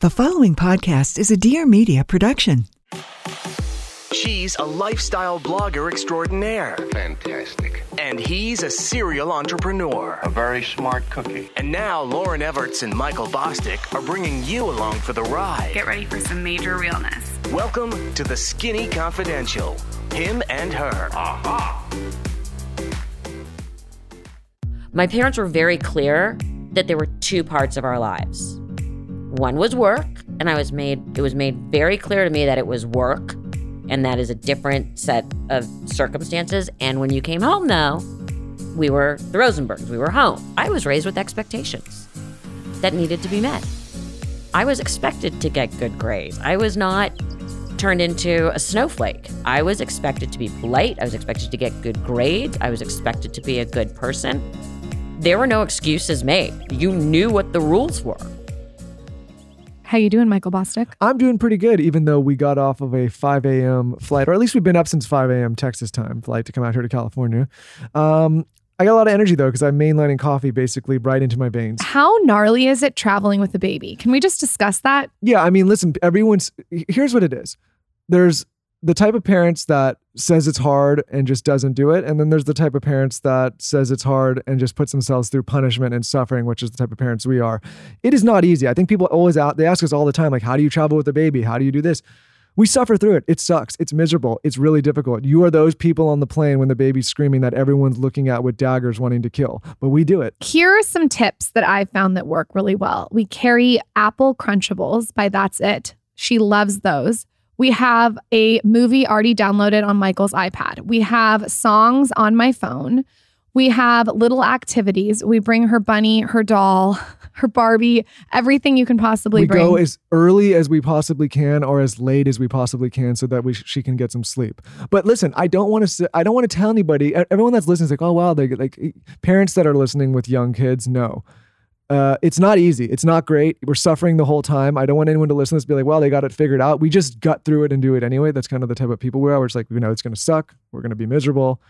The following podcast is a Dear Media production. She's a lifestyle blogger extraordinaire. Fantastic. And he's a serial entrepreneur. A very smart cookie. And now Lauryn Evarts and Michael Bosstick are bringing you along for the ride. Get ready for some major realness. Welcome to the Skinny Confidential. Him and her. Aha! My parents were very clear that there were two parts of our lives. One was work, and I was made it was made very clear to me that it was work and that is a different set of circumstances. And when you came home though, we were the Rosenbergs, we were home. I was raised with expectations that needed to be met. I was expected to get good grades. I was not turned into a snowflake. I was expected to be polite. I was expected to get good grades. I was expected to be a good person. There were no excuses made. You knew what the rules were. How you doing, Michael Bosstick? I'm doing pretty good, even though we got off of a 5 a.m. flight, or at least we've been up since 5 a.m. Texas time flight to come out here to California. Um, I got a lot of energy though because I'm mainlining coffee basically right into my veins. How gnarly is it traveling with a baby? Can we just discuss that? Yeah, I mean, listen, everyone's here's what it is. There's the type of parents that says it's hard and just doesn't do it and then there's the type of parents that says it's hard and just puts themselves through punishment and suffering which is the type of parents we are. It is not easy. I think people always out they ask us all the time like how do you travel with a baby? How do you do this? We suffer through it. It sucks. It's miserable. It's really difficult. You are those people on the plane when the baby's screaming that everyone's looking at with daggers wanting to kill but we do it. Here are some tips that I found that work really well. We carry Apple Crunchables. By That's It. She loves those. We have a movie already downloaded on Michael's iPad. We have songs on my phone. We have little activities. We bring her bunny, her doll, her Barbie, everything you can possibly we bring. go as early as we possibly can or as late as we possibly can so that we she can get some sleep but listen i don't want to i don't want to tell anybody everyone that's listening is like oh wow they like parents that are listening with young kids no uh, it's not easy. It's not great. We're suffering the whole time. I don't want anyone to listen to this be like, well, they got it figured out. We just gut through it and do it anyway. That's kind of the type of people we are. We're just like, you know, it's going to suck. We're going to be miserable.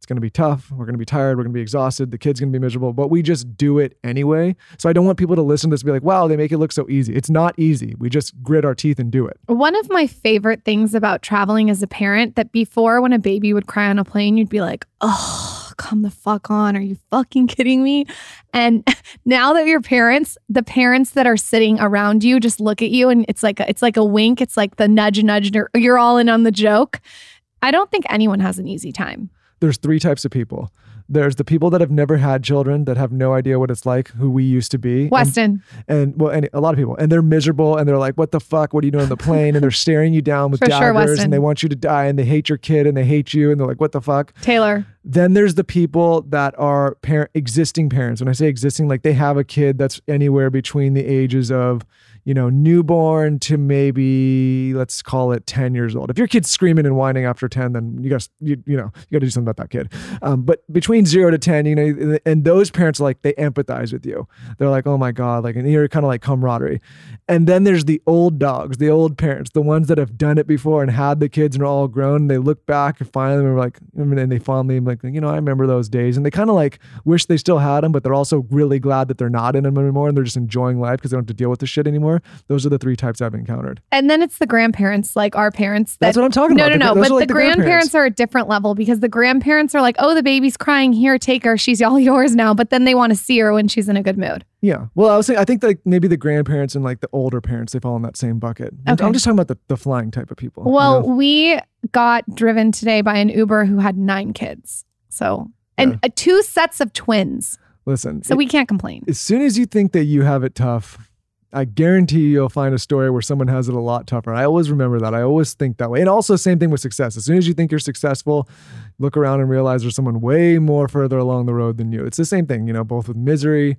It's going to be tough. We're going to be tired. We're going to be exhausted. The kid's going to be miserable, but we just do it anyway. So I don't want people to listen to this and be like, wow, they make it look so easy. It's not easy. We just grit our teeth and do it. One of my favorite things about traveling as a parent that before when a baby would cry on a plane, you'd be like, oh, come the fuck on. Are you fucking kidding me? And now that you're parents, the parents that are sitting around you just look at you and it's like a, it's like a wink. It's like the nudge, nudge, you're all in on the joke. I don't think anyone has an easy time. there's three types of people. There's the people that have never had children that have no idea what it's like, who we used to be. Weston, And, well, and a lot of people, and they're miserable, and they're like, "What the fuck? What are you doing on the plane?" And they're staring you down with For daggers, Weston. and they want you to die, and they hate your kid, and they hate you, and they're like, "What the fuck?" Taylor, Then there's the people that are parent existing parents. When I say existing, like they have a kid that's anywhere between the ages of, you know, newborn to maybe let's call it 10 years old. If your kid's screaming and whining after 10, then you got you, you know, you got to do something about that kid. Um, but between 0 to 10, you know, and those parents like they empathize with you. They're like, "Oh my god," like and you're kind of like camaraderie. And then there's the old dogs, the old parents, the ones that have done it before and had the kids and are all grown. And they look back and finally are like, and they fondly like, you know, I remember those days. And they kind of like wish they still had them, but they're also really glad that they're not in them anymore and they're just enjoying life because they don't have to deal with the shit anymore. Those are the three types I've encountered. and then it's the grandparents, like our parents. That, That's what I'm talking no, about. No, no, no, But like the, the grandparents. grandparents are a different level because the grandparents are like, oh, the baby's crying. Here, take her. She's all yours now. But then they want to see her when she's in a good mood. Yeah. Well, I was saying, I think like maybe the grandparents and like the older parents, they fall in that same bucket. I'm- Okay. I'm just talking about the, the flying type of people. you Well, know? we got driven today by an Uber who had nine kids. So, and Yeah. uh, two sets of twins. listen, So we can't complain. as soon as you think that you have it tough, I guarantee you'll find a story where someone has it a lot tougher. I always remember that. I always think that way. And also, same thing with success. As soon as you think you're successful, look around and realize there's someone way more further along the road than you. It's the same thing, you know, both with misery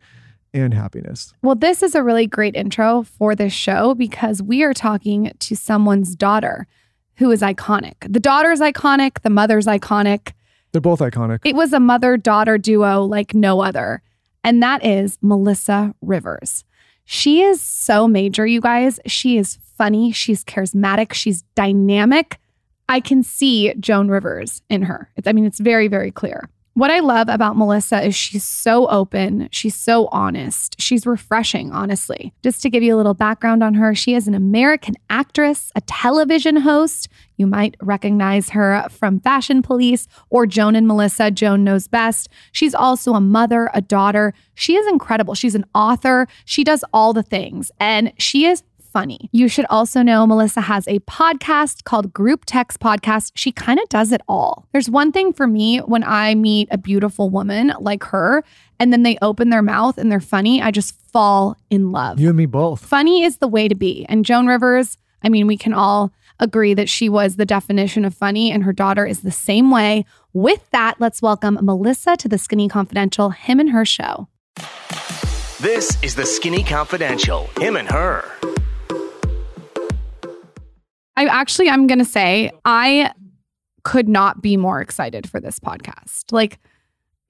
and happiness. Well, this is a really great intro for this show because we are talking to someone's daughter who is iconic. The daughter's iconic, the mother's iconic. They're both iconic. It was a mother daughter duo like no other. And that is Melissa Rivers. She is so major, you guys. She is funny. She's charismatic. She's dynamic. I can see Joan Rivers in her. It's, I mean, it's very, very clear. What I love about Melissa is she's so open. She's so honest. She's refreshing, honestly. Just to give you a little background on her, she is an American actress, a television host. You might recognize her from Fashion Police or Joan and Melissa. Joan knows best. She's also a mother, a daughter. She is incredible. She's an author. She does all the things, and she is funny. You should also know Melissa has a podcast called Group Text Podcast. She kind of does it all. There's one thing for me when I meet a beautiful woman like her and then they open their mouth and they're funny, I just fall in love. You and me both. Funny is the way to be. And Joan Rivers, I mean, we can all agree that she was the definition of funny, and her daughter is the same way. With that, let's welcome Melissa to the Skinny Confidential, him and her show. This is the Skinny Confidential. Him and her. I actually, I'm going to say, I could not be more excited for this podcast. Like,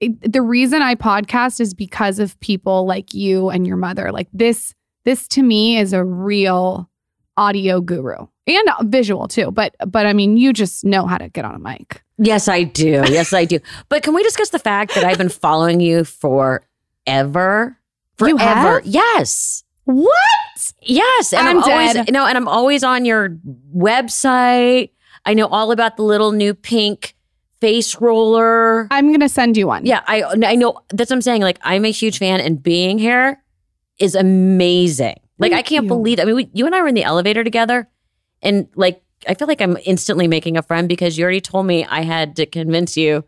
it, the reason I podcast is because of people like you and your mother. Like, this, this to me is a real audio guru and visual too. But, but I mean, you just know how to get on a mic. Yes, I do. Yes, I do. But can we discuss the fact that I've been following you forever? Forever. You have? Yes. What? Yes, and I'm I'm, always dead. no, and I'm always on your website. I know all about the little new pink face roller. I'm going to send you one. Yeah, I I know that's what I'm saying. Like I'm a huge fan, and being here is amazing. Like I can't you. believe. I mean, we, you and I were in the elevator together, and like I feel like I'm instantly making a friend because you already told me I had to convince you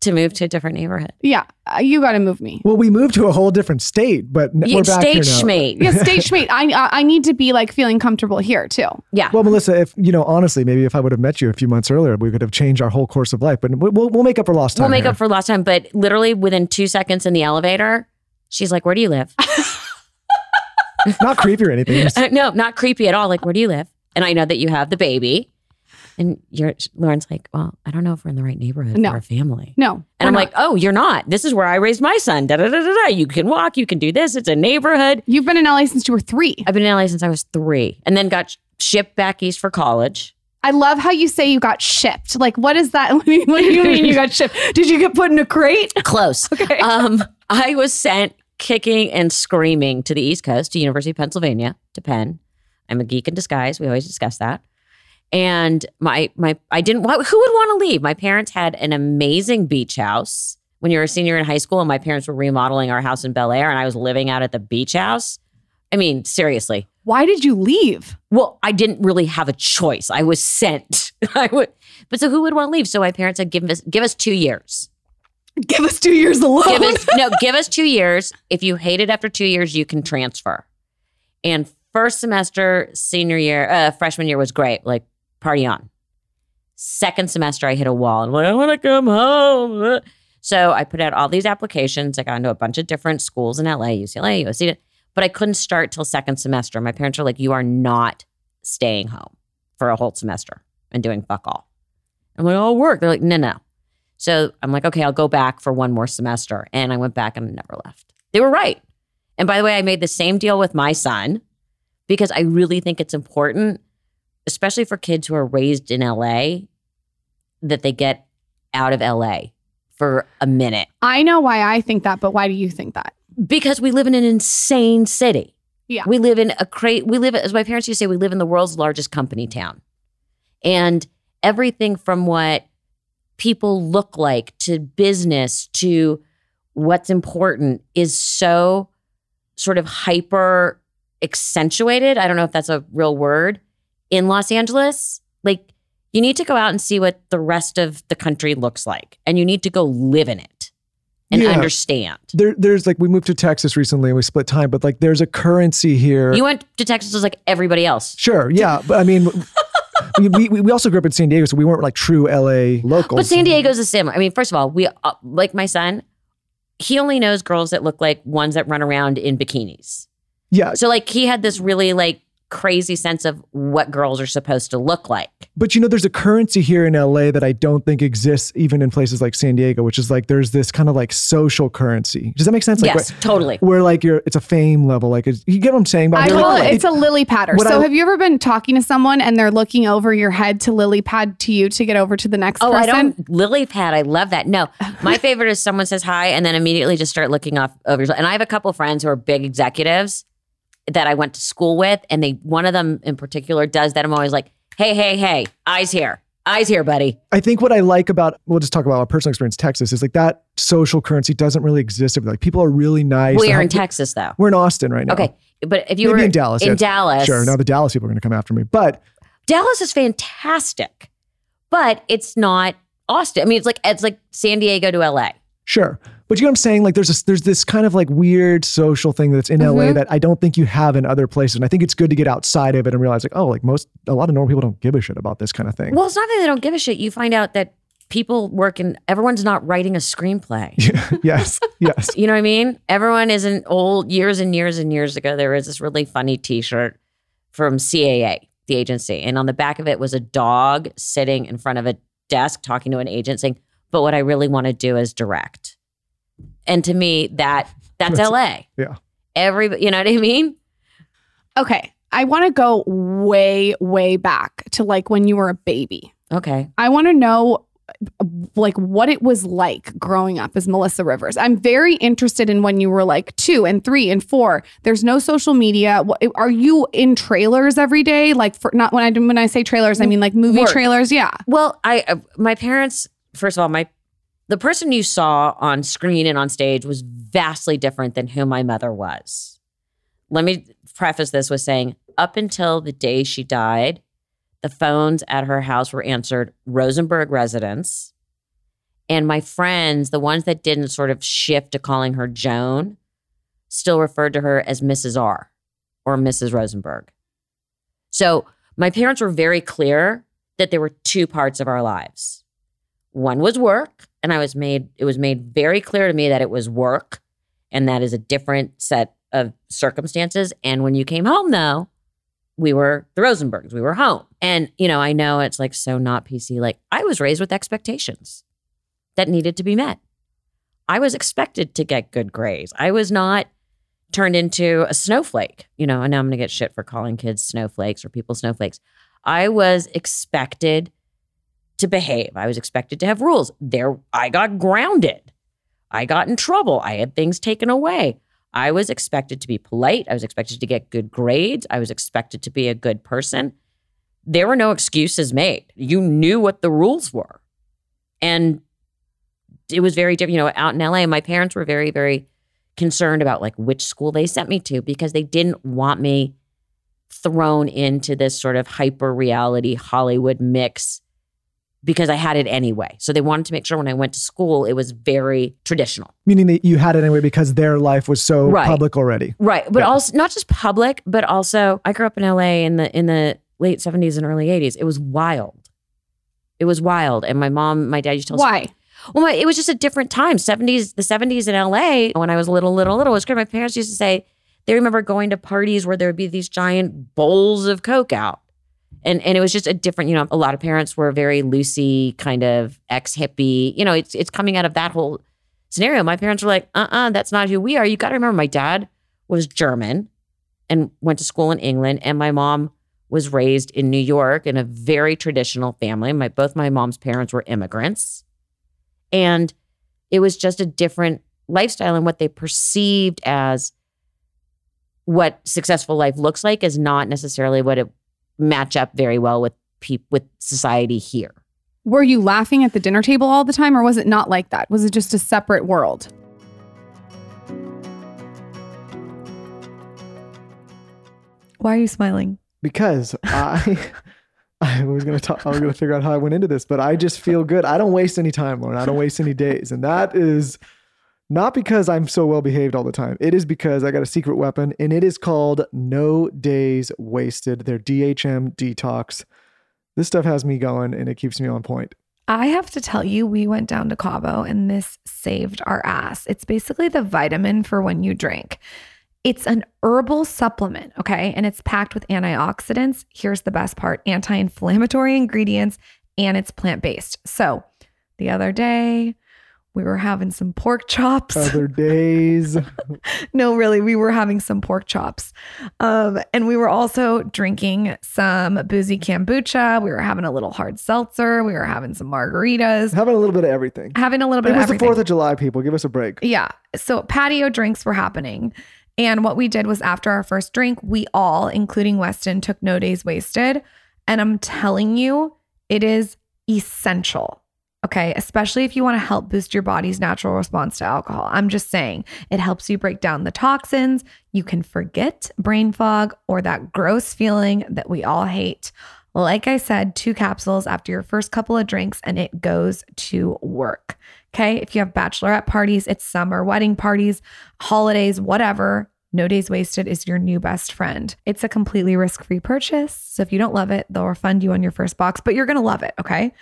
to move to a different neighborhood. Yeah. uh, you got to move me. Well, we moved to a whole different state, but n- You- we're back here now. schmate. Yeah, stage mate. I I I need to be like feeling comfortable here too. Yeah. Well, Melissa, if you know, honestly, maybe if I would have met you a few months earlier, we could have changed our whole course of life. But we- we'll we'll make up for lost time. We'll make here. up for lost time, but literally within two seconds in the elevator, she's like, "Where do you live?" not creepy or anything. Uh, no, not creepy at all. Like, where do you live? And I know that you have the baby. And you're Lauryn's like, well, I don't know if we're in the right neighborhood No. for a family. No. And I'm we're like, oh, you're not. This is where I raised my son. Da da da da da. You can walk. You can do this. It's a neighborhood. you've been in LA since you were three. I've been in LA since I was three, and then got shipped back east for college. I love how you say you got shipped. Like, what is that? What do you, what do you mean you got shipped? Did you get put in a crate? Close. Okay. Um, I was sent kicking and screaming to the East Coast, to University of Pennsylvania, to Penn. I'm a geek in disguise. We always discuss that. And my my I didn't. Who would want to leave? My parents had an amazing beach house when you were a senior in high school, and my parents were remodeling our house in Bel Air, and I was living out at the beach house. I mean, seriously. Why did you leave? Well, I didn't really have a choice. I was sent. I would, but so who would want to leave? So my parents said, "Give us, give us two years." Give us two years alone. give us no give us two years if you hate it after two years you can transfer and first semester senior year uh, freshman year was great like party on. Second semester i hit a wall and like i want to come home. So i put out all these applications. I got into a bunch of different schools in la ucla usc but i couldn't start till second semester. My parents were like you are not staying home for a whole semester and doing fuck all. I'm like i'll work. They're like no no. So I'm like, okay, I'll go back for one more semester. And I went back and never left. They were right. And by the way, I made the same deal with my son because I really think it's important, especially for kids who are raised in LA, that they get out of LA for a minute I know why I think that, but why do you think that? because we live in an insane city. Yeah. We live in a crate. We live, as my parents used to say, we live in the world's largest company town. And everything from what people look like to business to what's important is so sort of hyper accentuated. I don't know if that's a real word in Los Angeles. Like, you need to go out and see what the rest of the country looks like, and you need to go live in it and Yeah. understand. there, there's like we moved to Texas recently and we split time, but like there's a currency here. You went to Texas as like everybody else. sure, yeah, but I mean, we, we we also grew up in San Diego, so we weren't like true LA locals. But San Diego's the same. I mean, first of all, we uh, like my son. He only knows girls that look like ones that run around in bikinis. yeah, So like he had this really like crazy sense of what girls are supposed to look like. But you know, there's a currency here in LA that I don't think exists even in places like San Diego, which is like there's this kind of like social currency. Does that make sense? Like yes, where, totally. where like you're, it's a fame level. Like, it's, you get what I'm saying? But I call like- it it's a lily patter. So I- have you ever been talking to someone and they're looking over your head to lily pad to you to get over to the next Oh, person? I don't lily pad. I love that. No, my favorite is someone says hi and then immediately just start looking off over. your- And I have a couple friends who are big executives that I went to school with, and they one of them in particular does that. I'm always like, hey, hey, hey, eyes here, eyes here, buddy. I think what I like about we'll just talk about our personal experience, Texas, is like that social currency doesn't really exist. Like people are really nice. we are in Texas though. We're in Austin right now. Okay, but if you Maybe were in Dallas. in yeah. Dallas, Sure. Now the Dallas people are going to come after me. But Dallas is fantastic, but it's not Austin. I mean, it's like it's like San Diego to LA. Sure. But you know what I'm saying? Like there's this, there's this kind of like weird social thing that's in LA mm-hmm. that I don't think you have in other places. And I think it's good to get outside of it and realize like, oh, like most a lot of normal people don't give a shit about this kind of thing. Well, it's not that they don't give a shit. You find out that people work and everyone's not writing a screenplay. yes. Yes. You know what I mean? Everyone isn't old. Years and years and years ago, there was this really funny T-shirt from CAA, the agency, and on the back of it was a dog sitting in front of a desk talking to an agent, saying, "But what I really want to do is direct." And to me, that that's LA. Yeah. Every, you know what I mean? Okay. I want to go way, way back to like when you were a baby. Okay. I want to know like what it was like growing up as Melissa Rivers. I'm very interested in when you were like 2 and 3 and 4. There's no social media. Are you in trailers every day? Like for not when I when I say trailers, I mean like movie Work. trailers. Yeah. Well, I uh, my parents. First of all, my the person you saw on screen and on stage was vastly different than who my mother was. Let me preface this with saying, up until the day she died, the phones at her house were answered Rosenberg residence, and my friends, the ones that didn't sort of shift to calling her Joan, still referred to her as Mrs. R or Mrs. Rosenberg. So my parents were very clear that there were two parts of our lives. One was work, and I was made it was made very clear to me that it was work, and that is a different set of circumstances. And when you came home, though, we were the Rosenbergs. We were home. And, you know, I know it's like so not PC. Like I was raised with expectations that needed to be met. I was expected to get good grades. I was not turned into a snowflake, you know, and now I'm going to get shit for calling kids snowflakes or people snowflakes. I was expected to behave. I was expected to have rules. There I got grounded. I got in trouble. I had things taken away. I was expected to be polite. I was expected to get good grades. I was expected to be a good person. There were no excuses made. You knew what the rules were. And it was very different. You know, out in LA, my parents were very, very concerned about like which school they sent me to because they didn't want me thrown into this sort of hyper reality Hollywood mix because I had it anyway. So they wanted to make sure when I went to school, it was very traditional. Meaning that you had it anyway because their life was so Right. public already. Right. But Yeah. also not just public, but also I grew up in LA in the in the late 70s and early 80s. It was wild. It was wild. And my mom, my dad used to tell us Why? Well, my, it was just a different time. 70s, the 70s in LA, when I was little, little, little, it was great. My parents used to say they remember going to parties where there would be these giant bowls of Coke out. And and it was just a different, you know, a lot of parents were very loosey, kind of ex hippie. You know, it's it's coming out of that whole scenario. My parents were like, uh uh that's not who we are. You got to remember, my dad was German and went to school in England, and my mom was raised in New York in a very traditional family. My both my mom's parents were immigrants. And it was just a different lifestyle and what they perceived as what successful life looks like is not necessarily what it match up very well with peop- with society here. Were you laughing at the dinner table all the time or was it not like that? Was it just a separate world? Why are you smiling? because I I was gonna talk I was gonna figure out how I went into this, but I just feel good. I don't waste any time, Lauryn. I don't waste any days. And that is not because I'm so well behaved all the time. It is because I got a secret weapon and it is called No Days Wasted. They're DHM detox. This stuff has me going and it keeps me on point. I have to tell you, we went down to Cabo and this saved our ass. It's basically the vitamin for when you drink. It's an herbal supplement, okay? And it's packed with antioxidants. Here's the best part anti inflammatory ingredients, and it's plant based. So the other day, we were having some pork chops. Other days. no, really, we were having some pork chops. Um, and we were also drinking some boozy kombucha. We were having a little hard seltzer. We were having some margaritas, Having a little bit of everything. having a little bit It of was the. Fourth of July, people. Give us a break. Yeah. So patio drinks were happening. And what we did was after our first drink, we all, including Weston, took no days wasted. And I'm telling you, it is essential. Okay. Especially if you want to help boost your body's natural response to alcohol. I'm just saying it helps you break down the toxins. You can forget brain fog or that gross feeling that we all hate. Like I said, two capsules after your first couple of drinks, and it goes to work. Okay. If you have bachelorette parties, it's summer, wedding parties, holidays, whatever, No Days Wasted is your new best friend. It's a completely risk free purchase. So if you don't love it, they'll refund you on your first box, but you're going to love it. Okay.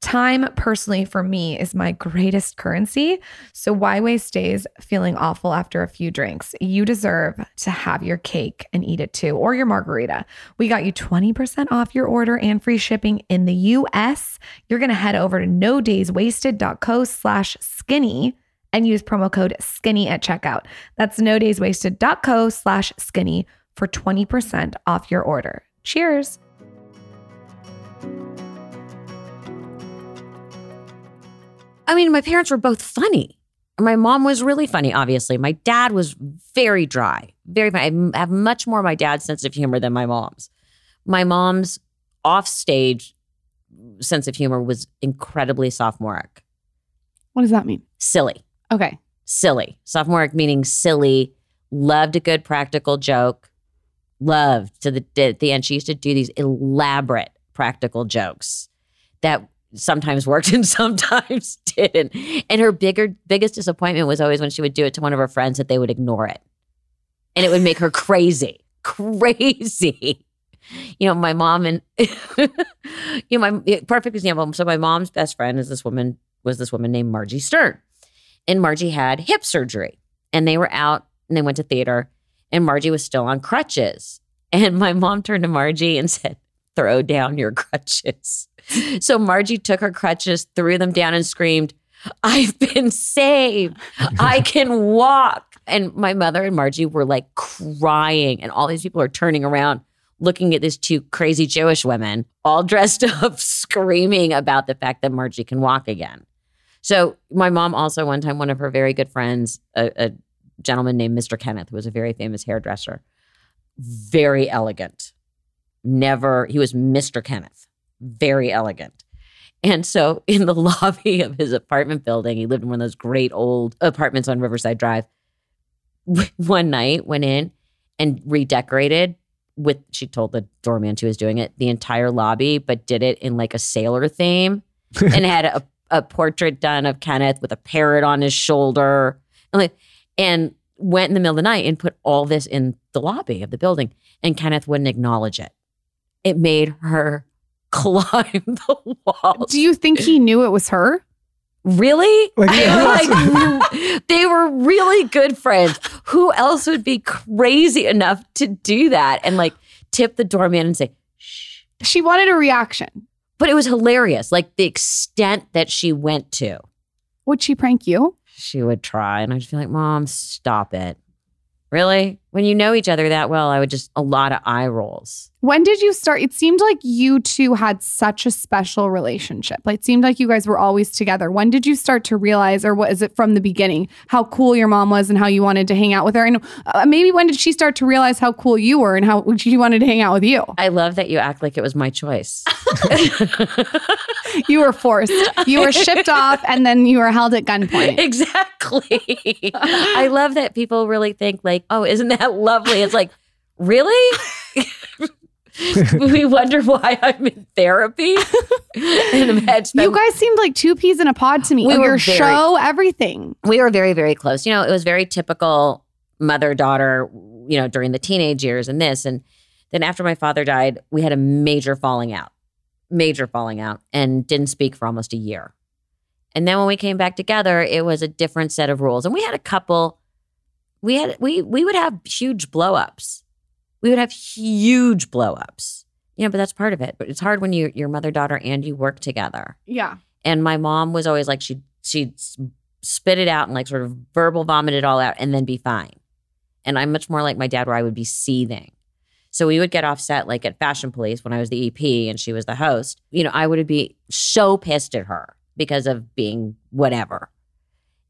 Time personally for me is my greatest currency. So why waste days feeling awful after a few drinks? You deserve to have your cake and eat it too, or your margarita. We got you 20% off your order and free shipping in the US. You're going to head over to no dayswasted.co slash skinny and use promo code skinny at checkout. That's no dayswasted.co slash skinny for 20% off your order. Cheers. I mean, my parents were both funny. My mom was really funny, obviously. My dad was very dry, very funny. I have much more of my dad's sense of humor than my mom's. My mom's offstage sense of humor was incredibly sophomoric, What does that mean? silly, Okay. silly. Sophomoric meaning silly, loved a good practical joke, loved to the, at the end. She used to do these elaborate practical jokes that sometimes worked and sometimes didn't. And her bigger, biggest disappointment was always when she would do it to one of her friends that they would ignore it. And it would make her crazy, crazy. You know, my mom and, you know, my perfect example. So my mom's best friend is this woman, was this woman named Margie Stern. And Margie had hip surgery and they were out and they went to theater and Margie was still on crutches. And my mom turned to Margie and said, throw down your crutches. So Margie took her crutches, threw them down, and screamed, I've been saved. I can walk. And my mother and Margie were like crying, and all these people are turning around looking at these two crazy Jewish women, all dressed up, screaming about the fact that Margie can walk again. So my mom also one time, one of her very good friends, a, a gentleman named Mr. Kenneth, who was a very famous hairdresser, very elegant. Never, he was Mr. Kenneth, very elegant. And so in the lobby of his apartment building, he lived in one of those great old apartments on Riverside Drive. One night went in and redecorated with, she told the doorman she was doing it, the entire lobby, but did it in like a sailor theme and had a, a portrait done of Kenneth with a parrot on his shoulder. And like, and went in the middle of the night and put all this in the lobby of the building. And Kenneth wouldn't acknowledge it. It made her climb the wall. Do you think he knew it was her? really? Like, they, were like, they were really good friends. Who else would be crazy enough to do that and like tip the doorman and say, shh? She wanted a reaction. But it was hilarious, like the extent that she went to. Would she prank you? She would try, and I'd just feel like, Mom, stop it. Really? When you know each other that well, I would just a lot of eye rolls. When did you start? It seemed like you two had such a special relationship. Like, it seemed like you guys were always together. When did you start to realize, or what is it from the beginning, how cool your mom was and how you wanted to hang out with her? And uh, maybe when did she start to realize how cool you were and how she wanted to hang out with you? I love that you act like it was my choice. You were forced. You were shipped off and then you were held at gunpoint. exactly. I love that people really think like, oh, isn't that lovely? It's like, really? we wonder why I'm in therapy. You guys seemed like two peas in a pod to me. We Oh, were your very- show, everything. we were very, very close. You know, it was very typical mother daughter, you know, during the teenage years and this. And then after my father died, we had a major falling out, major falling out, and didn't speak for almost a year. And then when we came back together, it was a different set of rules. And we had a couple we had we we would have huge blowups. We would have huge blowups. You know, but that's part of it. But it's hard when you your mother daughter and you work together. Yeah. And my mom was always like she she'd spit it out and like sort of verbal vomit it all out and then be fine. And I'm much more like my dad where I would be seething. So we would get offset like at Fashion Police when I was the EP and she was the host. You know, I would be so pissed at her because of being whatever.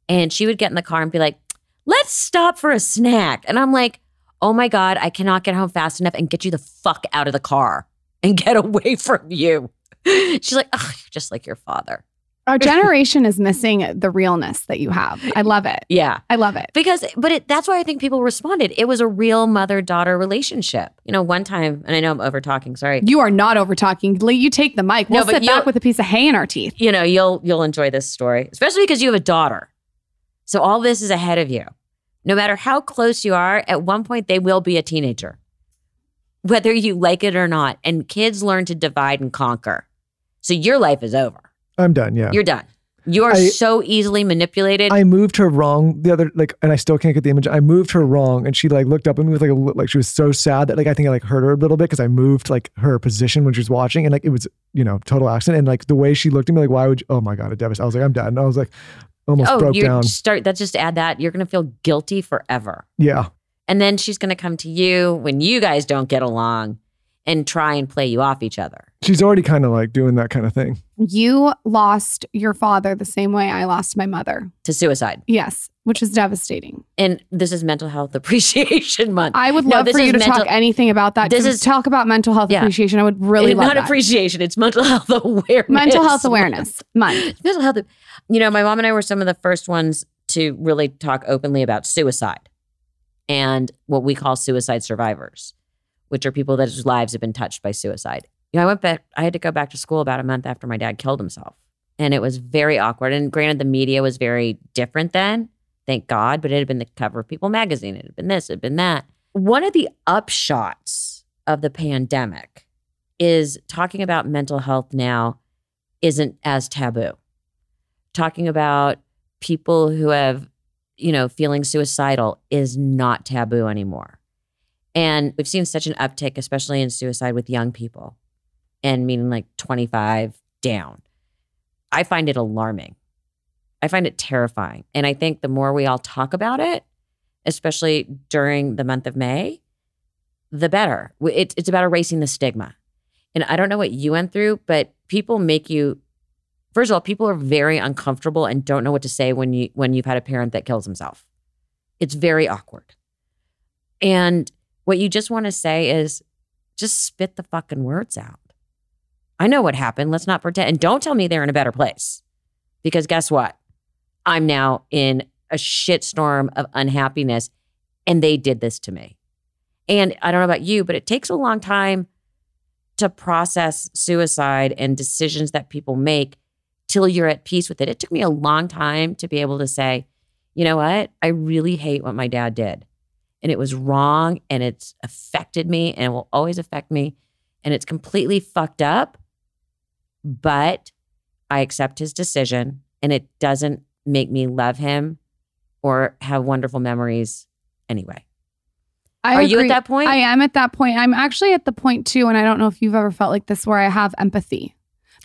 And she would get in the car and be like, let's stop for a snack. And I'm like, oh my God, I cannot get home fast enough and get you the fuck out of the car and get away from you. She's like, oh, just like your father. Our generation is missing the realness that you have. I love it. Yeah. I love it. Because, but it, that's why I think people responded. It was a real mother daughter relationship. You know, one time, and I know I'm over talking, sorry. You are not over talking. Lee, You take the mic. We'll No, but sit back with a piece of hay in our teeth. You know, you'll you'll enjoy this story, especially because you have a daughter. So all this is ahead of you. No matter how close you are, at one point they will be a teenager, whether you like it or not. And kids learn to divide and conquer. So your life is over. I'm done. Yeah. You're done. You are I- so easily manipulated. I moved her wrong the other like, and I still can't get the image. I moved her wrong, and she like looked up at me with like a like she was so sad that like I think I like hurt her a little bit because I moved like her position when she was watching, and like it was you know total accident, and like the way she looked at me like why would you, oh my god it devastated. I was like I'm done. And I was like almost oh, broke you down. start that just add that. You're gonna feel guilty forever. Yeah, And then she's gonna come to you when you guys don't get along and try and play you off each other. she's already kind of like doing that kind of thing. You lost your father the same way I lost my mother. To suicide. Yes, which is devastating. And this is mental health appreciation month. I would love this for you to mental- talk anything about that. This To is- talk about mental health Yeah. appreciation. I would really It's love not that. appreciation, it's mental health awareness. mental health awareness month. mental health. You know, my mom and I were some of the first ones to really talk openly about suicide and what we call suicide survivors, which are people whose lives have been touched by suicide. You know, I went back, I had to go back to school about a month after my dad killed himself. And it was very awkward. And granted, the media was very different then, thank God, but it had been the cover of People magazine. It had been this, it had been that. One of the upshots of the pandemic is talking about mental health now isn't as taboo talking about people who have, you know, feeling suicidal is not taboo anymore. And we've seen such an uptick, especially in suicide with young people, and meaning like 25 down. I find it alarming. I find it terrifying. And I think the more we all talk about it, especially during the month of May, the better. It's about erasing the stigma. And I don't know what you went through, but people make you first of all, people are very uncomfortable and don't know what to say when you when you've had a parent that kills himself. It's very awkward. And what you just want to say is just spit the fucking words out. I know what happened. Let's not pretend. And don't tell me they're in a better place. Because guess what? I'm now in a shitstorm of unhappiness and they did this to me. And I don't know about you, but it takes a long time to process suicide and decisions that people make till you're at peace with it. It took me a long time to be able to say, you know what? I really hate what my dad did. And it was wrong and it's affected me and it will always affect me. And it's completely fucked up. But I accept his decision and it doesn't make me love him or have wonderful memories anyway. I Are you at that point? I am at that point. I'm actually at the point too, and I don't know if you've ever felt like this, where I have empathy.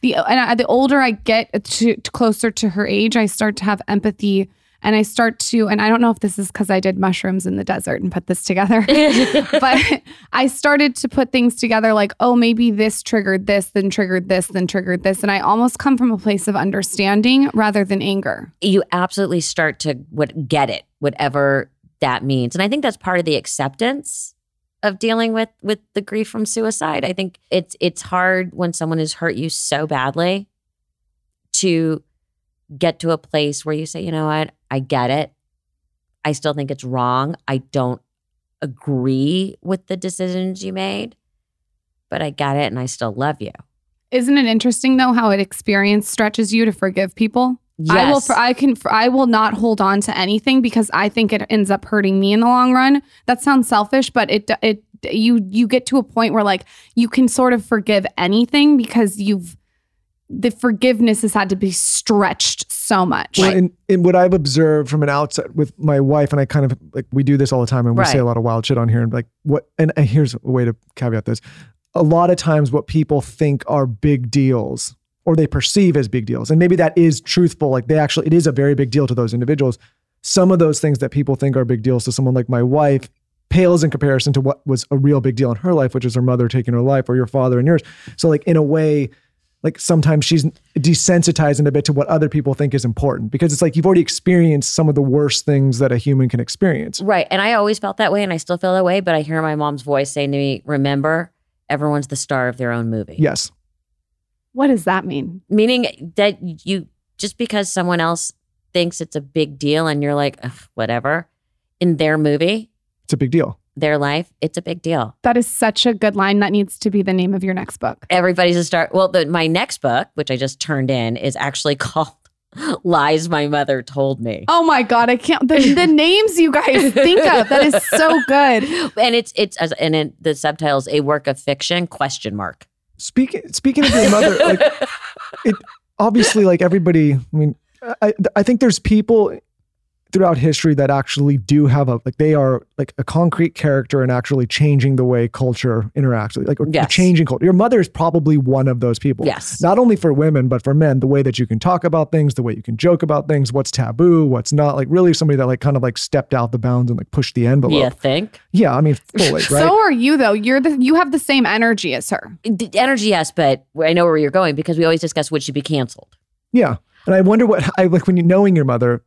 The and I, the older I get to, to closer to her age, I start to have empathy, and I start to. And I don't know if this is because I did mushrooms in the desert and put this together, but I started to put things together like, oh, maybe this triggered this, then triggered this, then triggered this, and I almost come from a place of understanding rather than anger. you absolutely start to what get it, whatever that means. And I think that's part of the acceptance of dealing with with the grief from suicide. I think it's it's hard when someone has hurt you so badly to get to a place where you say, you know what, I get it. I still think it's wrong. I don't agree with the decisions you made, but I get it and I still love you. Isn't it interesting though how it experience stretches you to forgive people? I will. Yes. I can. I will not hold on to anything because I think it ends up hurting me in the long run. That sounds selfish, but it. It. You. You get to a point where like you can sort of forgive anything because you've the forgiveness has had to be stretched so much. Well, and, and what I've observed from an outside with my wife, and I kind of like we do this all the time, and we say a lot of wild shit on here. And like what, and, and here's a way to caveat this: a lot of times, what people think are big deals, or they perceive as big deals, and maybe that is truthful. Like they actually, it is a very big deal to those individuals. Some of those things that people think are big deals to someone like my wife pales in comparison to what was a real big deal in her life, which is her mother taking her life, or your father and yours. So, like in a way like sometimes she's desensitizing a bit to what other people think is important because it's like you've already experienced some of the worst things that a human can experience. Right. And I always felt that way and I still feel that way, but I hear my mom's voice saying to me, remember, everyone's the star of their own movie. Yes. What does that mean? Meaning that you, just because someone else thinks it's a big deal and you're like, whatever, in their movie, It's a big deal. their life, it's a big deal. That is such a good line. That needs to be the name of your next book. Everybody's a star. Well, the, my next book, which I just turned in, is actually called Lies My Mother Told Me. Oh my god, I can't. The, the names you guys think of that is so good. And it's, it's, and it, the subtitle's a work of fiction, question mark. Speaking speaking of your mother, like it obviously like everybody, I mean, I I think there's people throughout history that actually do have a like they are like a concrete character and actually changing the way culture interacts like Yes. changing culture your mother is probably one of those people Yes. not only for women but for men the way that you can talk about things the way you can joke about things what's taboo what's not like really somebody that like kind of like stepped out the bounds and like pushed the envelope You think? yeah i mean fully right So are you though. You're the you have the same energy as her. D- Energy, yes, but I know where you're going because we always discuss would she be canceled. yeah and i wonder what i like when you knowing your mother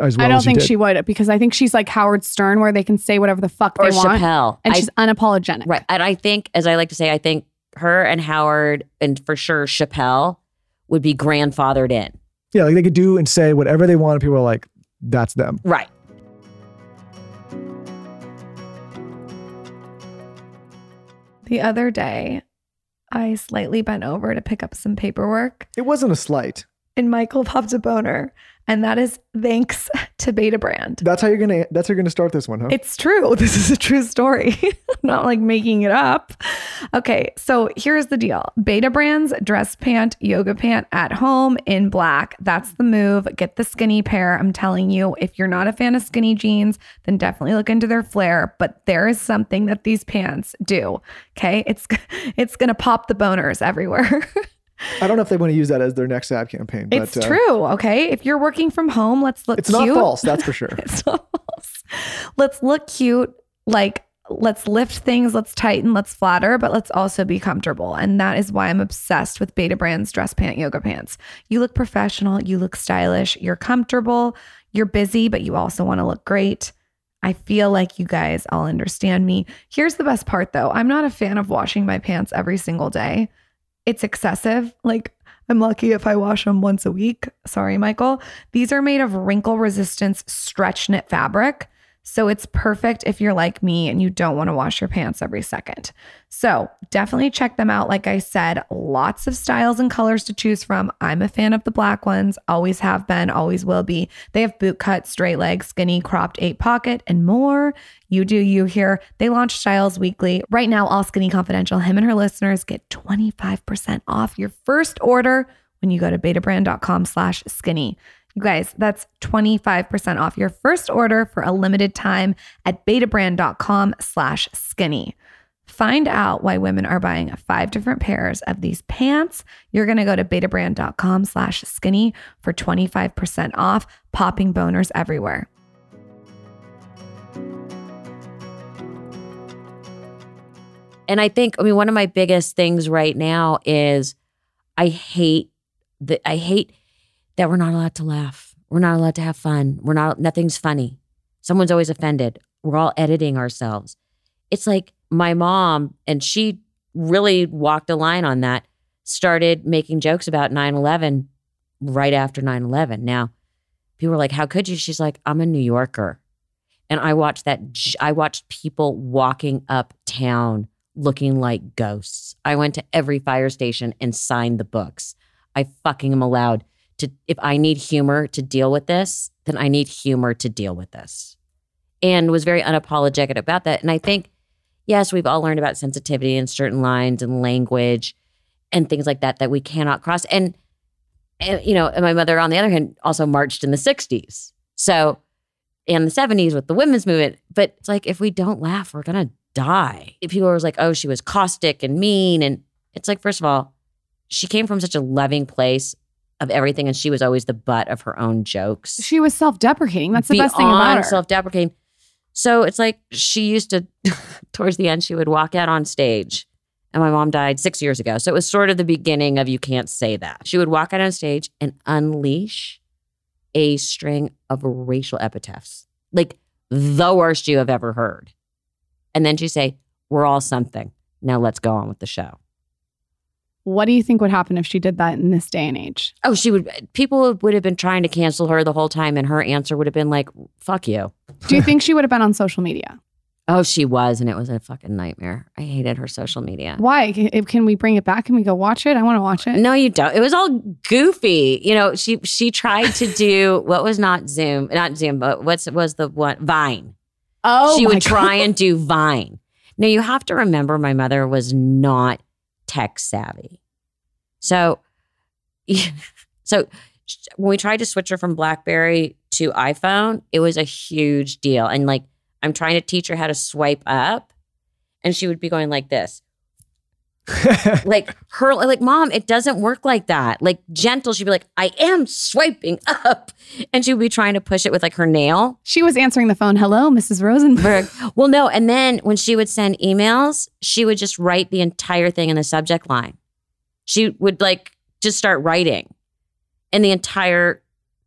as well I don't as you think did. she would because I think she's like Howard Stern, where they can say whatever the fuck Or they want, Chappelle. and I- she's unapologetic. Right. And I think, as I like to say, I think her and Howard and for sure Chappelle would be grandfathered in. yeah like they could do and say whatever they want and people are like that's them Right. The other day, I slightly bent over to pick up some paperwork it wasn't a slight and Michael popped a boner. And that is thanks to Betabrand. that's how you're gonna that's how you're gonna start this one huh It's true. This is a true story. I'm not like making it up. Okay, so here's the deal Betabrand's dress pant, yoga pant at home in black. That's the move. Get the skinny pair. I'm telling you, if you're not a fan of skinny jeans, then definitely look into their flare. But there is something that these pants do. Okay, it's it's gonna pop the boners everywhere. I don't know if they want to use that as their next ad campaign, but it's uh, true. Okay, if you're working from home, let's look It's cute. not false, that's for sure. it's not false. Let's look cute. Like, let's lift things, let's tighten, let's flatter, but let's also be comfortable. And that is why I'm obsessed with Betabrand's dress pant yoga pants. You look professional, you look stylish, you're comfortable, you're busy, but you also want to look great. I feel like you guys all understand me. Here's the best part though I'm not a fan of washing my pants every single day. It's excessive. Like, I'm lucky if I wash them once a week. Sorry, Michael. These are made of wrinkle resistance stretch knit fabric. So it's perfect if you're like me and you don't want to wash your pants every second. So definitely check them out. Like I said, lots of styles and colors to choose from. I'm a fan of the black ones, always have been, always will be. They have boot cut, straight leg, skinny, cropped, eight pocket, and more. You do you here. They launch styles weekly. Right now, all Skinny Confidential, him and her listeners get 25% off your first order when you go to betabrand.com slash skinny. You guys, that's 25% off your first order for a limited time at betabrand.com slash skinny. Find out why women are buying five different pairs of these pants. You're going to go to betabrand.com slash skinny for 25% off, popping boners everywhere. And I think, I mean, one of my biggest things right now is I hate that I hate that we're not allowed to laugh. We're not allowed to have fun. We're not, nothing's funny. Someone's always offended. We're all editing ourselves. It's like my mom, and she really walked a line on that, started making jokes about 9 11 right after 9 11. Now, people were like, How could you? She's like, I'm a New Yorker. And I watched that, I watched people walking uptown looking like ghosts. I went to every fire station and signed the books. I fucking am allowed to, if I need humor to deal with this, then I need humor to deal with this. And was very unapologetic about that. And I think, yes, we've all learned about sensitivity and certain lines and language. and things like that that we cannot cross. And, and you know, and my mother, on the other hand, also marched in the 60s. So, in the 70s with the women's movement. But it's like, if we don't laugh, we're to die. If people are like, oh, she was caustic and mean. And it's like, first of all, she came from such a loving place of everything. And she was always the butt of her own jokes. She was self-deprecating. That's the best thing about her. self-deprecating. So it's like she used to, towards the end, she would walk out on stage. And my mom died six years ago. So it was sort of the beginning of you can't say that. She would walk out on stage and unleash a string of racial epithets, like the worst you have ever heard. And then she'd say, We're all something. Now let's go on with the show. What do you think would happen if she did that in this day and age? Oh, she would, people would have been trying to cancel her the whole time. And her answer would have been like, Fuck you. Do you think she would have been on social media? Oh, she was, and it was a fucking nightmare. I hated her social media. Why? Can, eh, can we bring it back? Can we go watch it? I want to watch it. No, you don't. It was all goofy. You know, she she tried to do what was not Zoom, not Zoom, but what's was the one Vine. Oh, she would try and do Vine. Now you have to remember, my mother was not tech savvy, so so when we tried to switch her from BlackBerry to iPhone, it was a huge deal. And like, I'm trying to teach her how to swipe up, and she would be going like this like her like mom it doesn't work like that like gentle she'd be like i am swiping up and she would be trying to push it with like her nail She was answering the phone. Hello, Mrs. Rosenberg. well no and then when she would send emails she would just write the entire thing in the subject line she would like just start writing and the entire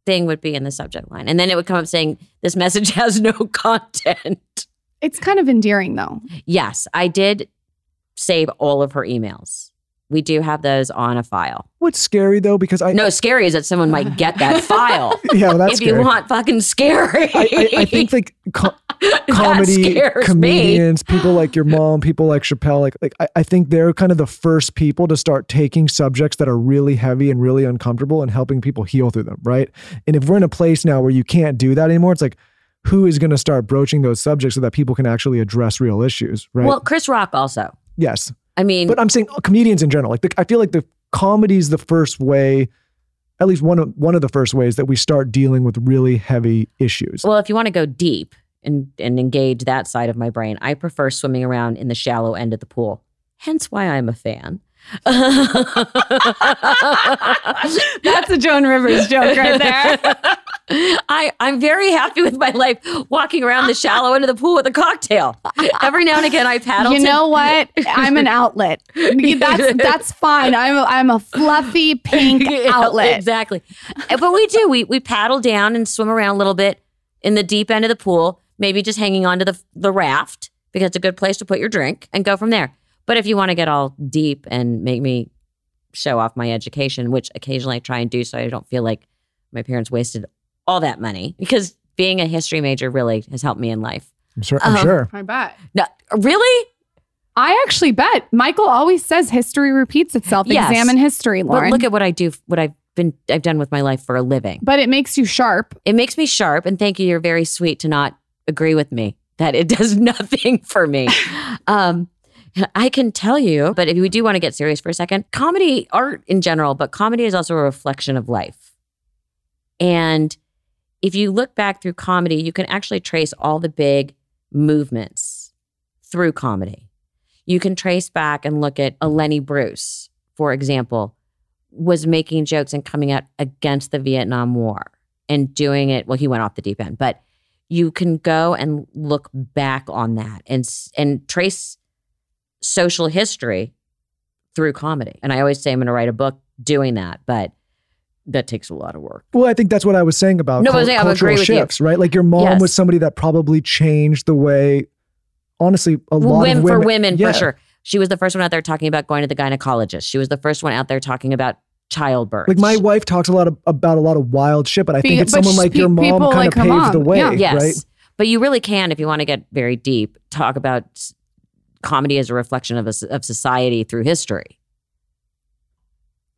thing would be in the subject line and then it would come up saying this message has no content It's kind of endearing though. yes i did save all of her emails we do have those on a file What's scary though, because I No, scary is that someone might get that file. yeah, well, that's if scary. you want fucking scary. I, I, I think like co- comedy scares me. comedians, people like your mom, people like Chappelle, like like I, I think they're kind of the first people to start taking subjects that are really heavy and really uncomfortable and helping people heal through them, right? And if we're in a place now where you can't do that anymore, it's like who is going to start broaching those subjects so that people can actually address real issues, right? Well, Chris Rock also. Yes, I mean, but I'm saying comedians in general. Like the, I feel like the comedy's the first way, at least one of one of the first ways that we start dealing with really heavy issues. well, if you want to go deep and and engage that side of my brain, I prefer swimming around in the shallow end of the pool. Hence why I'm a fan. That's a Joan Rivers joke right there. I, I'm very happy with my life walking around the shallow end of the pool with a cocktail. Every now and again, I paddle. You know what? I'm an outlet. That's that's fine. I'm a, I'm a fluffy pink outlet. Exactly. But we do. We we paddle down and swim around a little bit in the deep end of the pool, maybe just hanging onto the the raft because it's a good place to put your drink and go from there. But if you want to get all deep and make me show off my education, which occasionally I try and do so I don't feel like my parents wasted all that money because being a history major really has helped me in life. I'm sure. I'm Um, sure. I bet. No, really? I actually bet. Michael always says history repeats itself. Yes. Examine history, Lauryn. But look at what I do, what I've been I've done with my life for a living. but it makes you sharp. It makes me sharp. And thank you. You're very sweet to not agree with me that it does nothing for me. Um, I can tell you, but if we do want to get serious for a second, comedy, art in general, but comedy is also a reflection of life. And if you look back through comedy, you can actually trace all the big movements through comedy. You can trace back and look at a Lenny Bruce, for example, was making jokes and coming out against the Vietnam War and doing it. Well, he went off the deep end, but you can go and look back on that and and trace social history through comedy. And I always say I'm going to write a book doing that, but that takes a lot of work. Well, I think that's what I was saying about No, but I cul- saying I would cultural with you. shifts, right? Like your mom Yes. was somebody that probably changed the way, honestly, a lot women, of for women women Yeah. for sure. She was the first one out there talking about going to the gynecologist. She was the first one out there talking about childbirth. Like my wife talks a lot of, about a lot of wild shit, but I think Be- it's but someone like your mom kind like of paved mom. the way, Yeah. yes. right? But you really can, if you want to get very deep, talk about comedy as a reflection of, a s of society through history.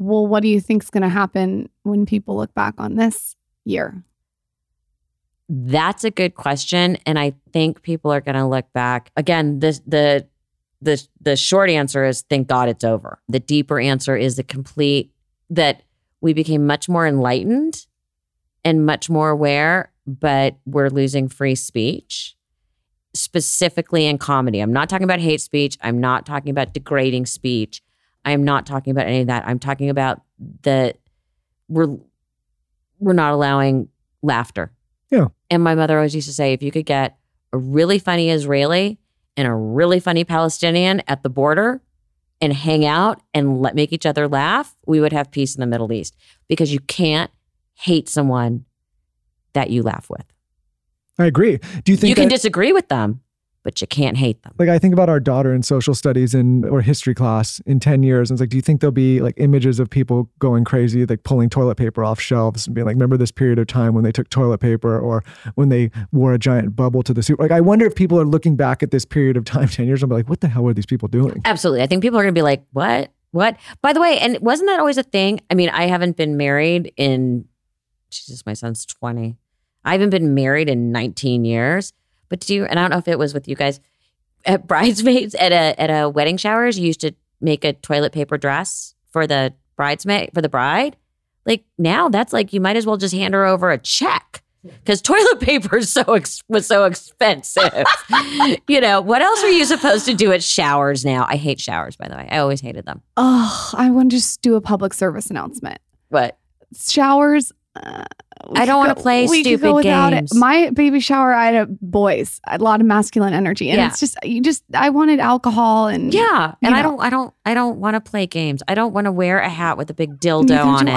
Well, what do you think's going to happen when people look back on this year? That's a good question. And I think people are going to look back again. The, the the the short answer is thank God it's over. The deeper answer is the complete that we became much more enlightened and much more aware, but we're losing free speech, specifically in comedy. I'm not talking about hate speech. I'm not talking about degrading speech. I'm not talking about any of that. I'm talking about that we're we're not allowing laughter. Yeah. And my mother always used to say, if you could get a really funny Israeli and a really funny Palestinian at the border and hang out and let make each other laugh, we would have peace in the Middle East because you can't hate someone that you laugh with. I agree. Do you think You can disagree with them, but you can't hate them. like I think about our daughter in social studies and or history class in 10 years and it's like do you think there'll be like images of people going crazy like pulling toilet paper off shelves and being like remember this period of time when they took toilet paper or when they wore a giant bubble to the soup like I wonder if people are looking back at this period of time 10 years and be like what the hell were these people doing Absolutely. I think people are going to be like, what? What? By the way, and wasn't that always a thing? I mean, I haven't been married in, Jesus, my son's 20. I haven't been married in 19 years. But do you, and I don't know if it was with you guys, at bridesmaids, at a, at a wedding showers, you used to make a toilet paper dress for the bridesmaid, for the bride. Like now that's like, you might as well just hand her over a check. Because toilet paper is so ex- was so expensive, you know. What else are you supposed to do at showers now? I hate showers, by the way. I always hated them. Oh, I want to just do a public service announcement. But Showers. Uh, I don't wanna play we stupid go without games. It. My baby shower, I had a boys, a lot of masculine energy, and Yeah. it's just you just I wanted alcohol and yeah, and You I don't, I don't, I don't want to play games. I don't want to wear a hat with a big dildo Neither on it.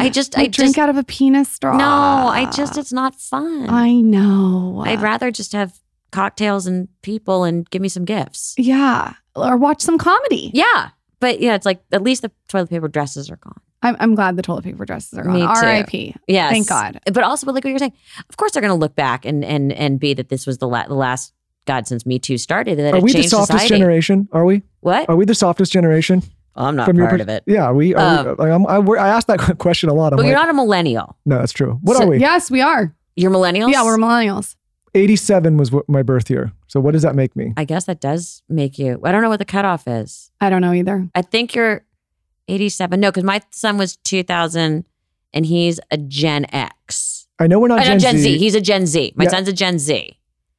I. I just, I I drink just, out of a penis straw. no, I just, it's not fun. I know. I'd rather just have cocktails and people and give me some gifts. yeah, or watch some comedy. Yeah, but yeah, it's like at least the toilet paper dresses are gone. I'm, I'm glad the toilet paper dresses are gone. R.I.P. Yes. Thank God. But also, but like what you're saying, of course they're going to look back and and and be that this was the la- the last God since Me Too started. That are it we the softest society. generation are we What? are we the softest generation Oh, I'm not from your part pers- of it. yeah are we, are we Um, like, I'm, I, I asked that question a lot I'm But like, you're not a millennial. no that's true what So- are we Yes, we are. You're millennials. Yeah, we're millennials. 87 was what my birth year so what does that make me I guess that does make you. I don't know what the cutoff is. I don't know either. I think you're 87. No, because my son was 2000, and he's a Gen X. I know we're not Uh, Gen, not Gen Z. Z. He's a Gen Z. My Yeah. son's a Gen Z.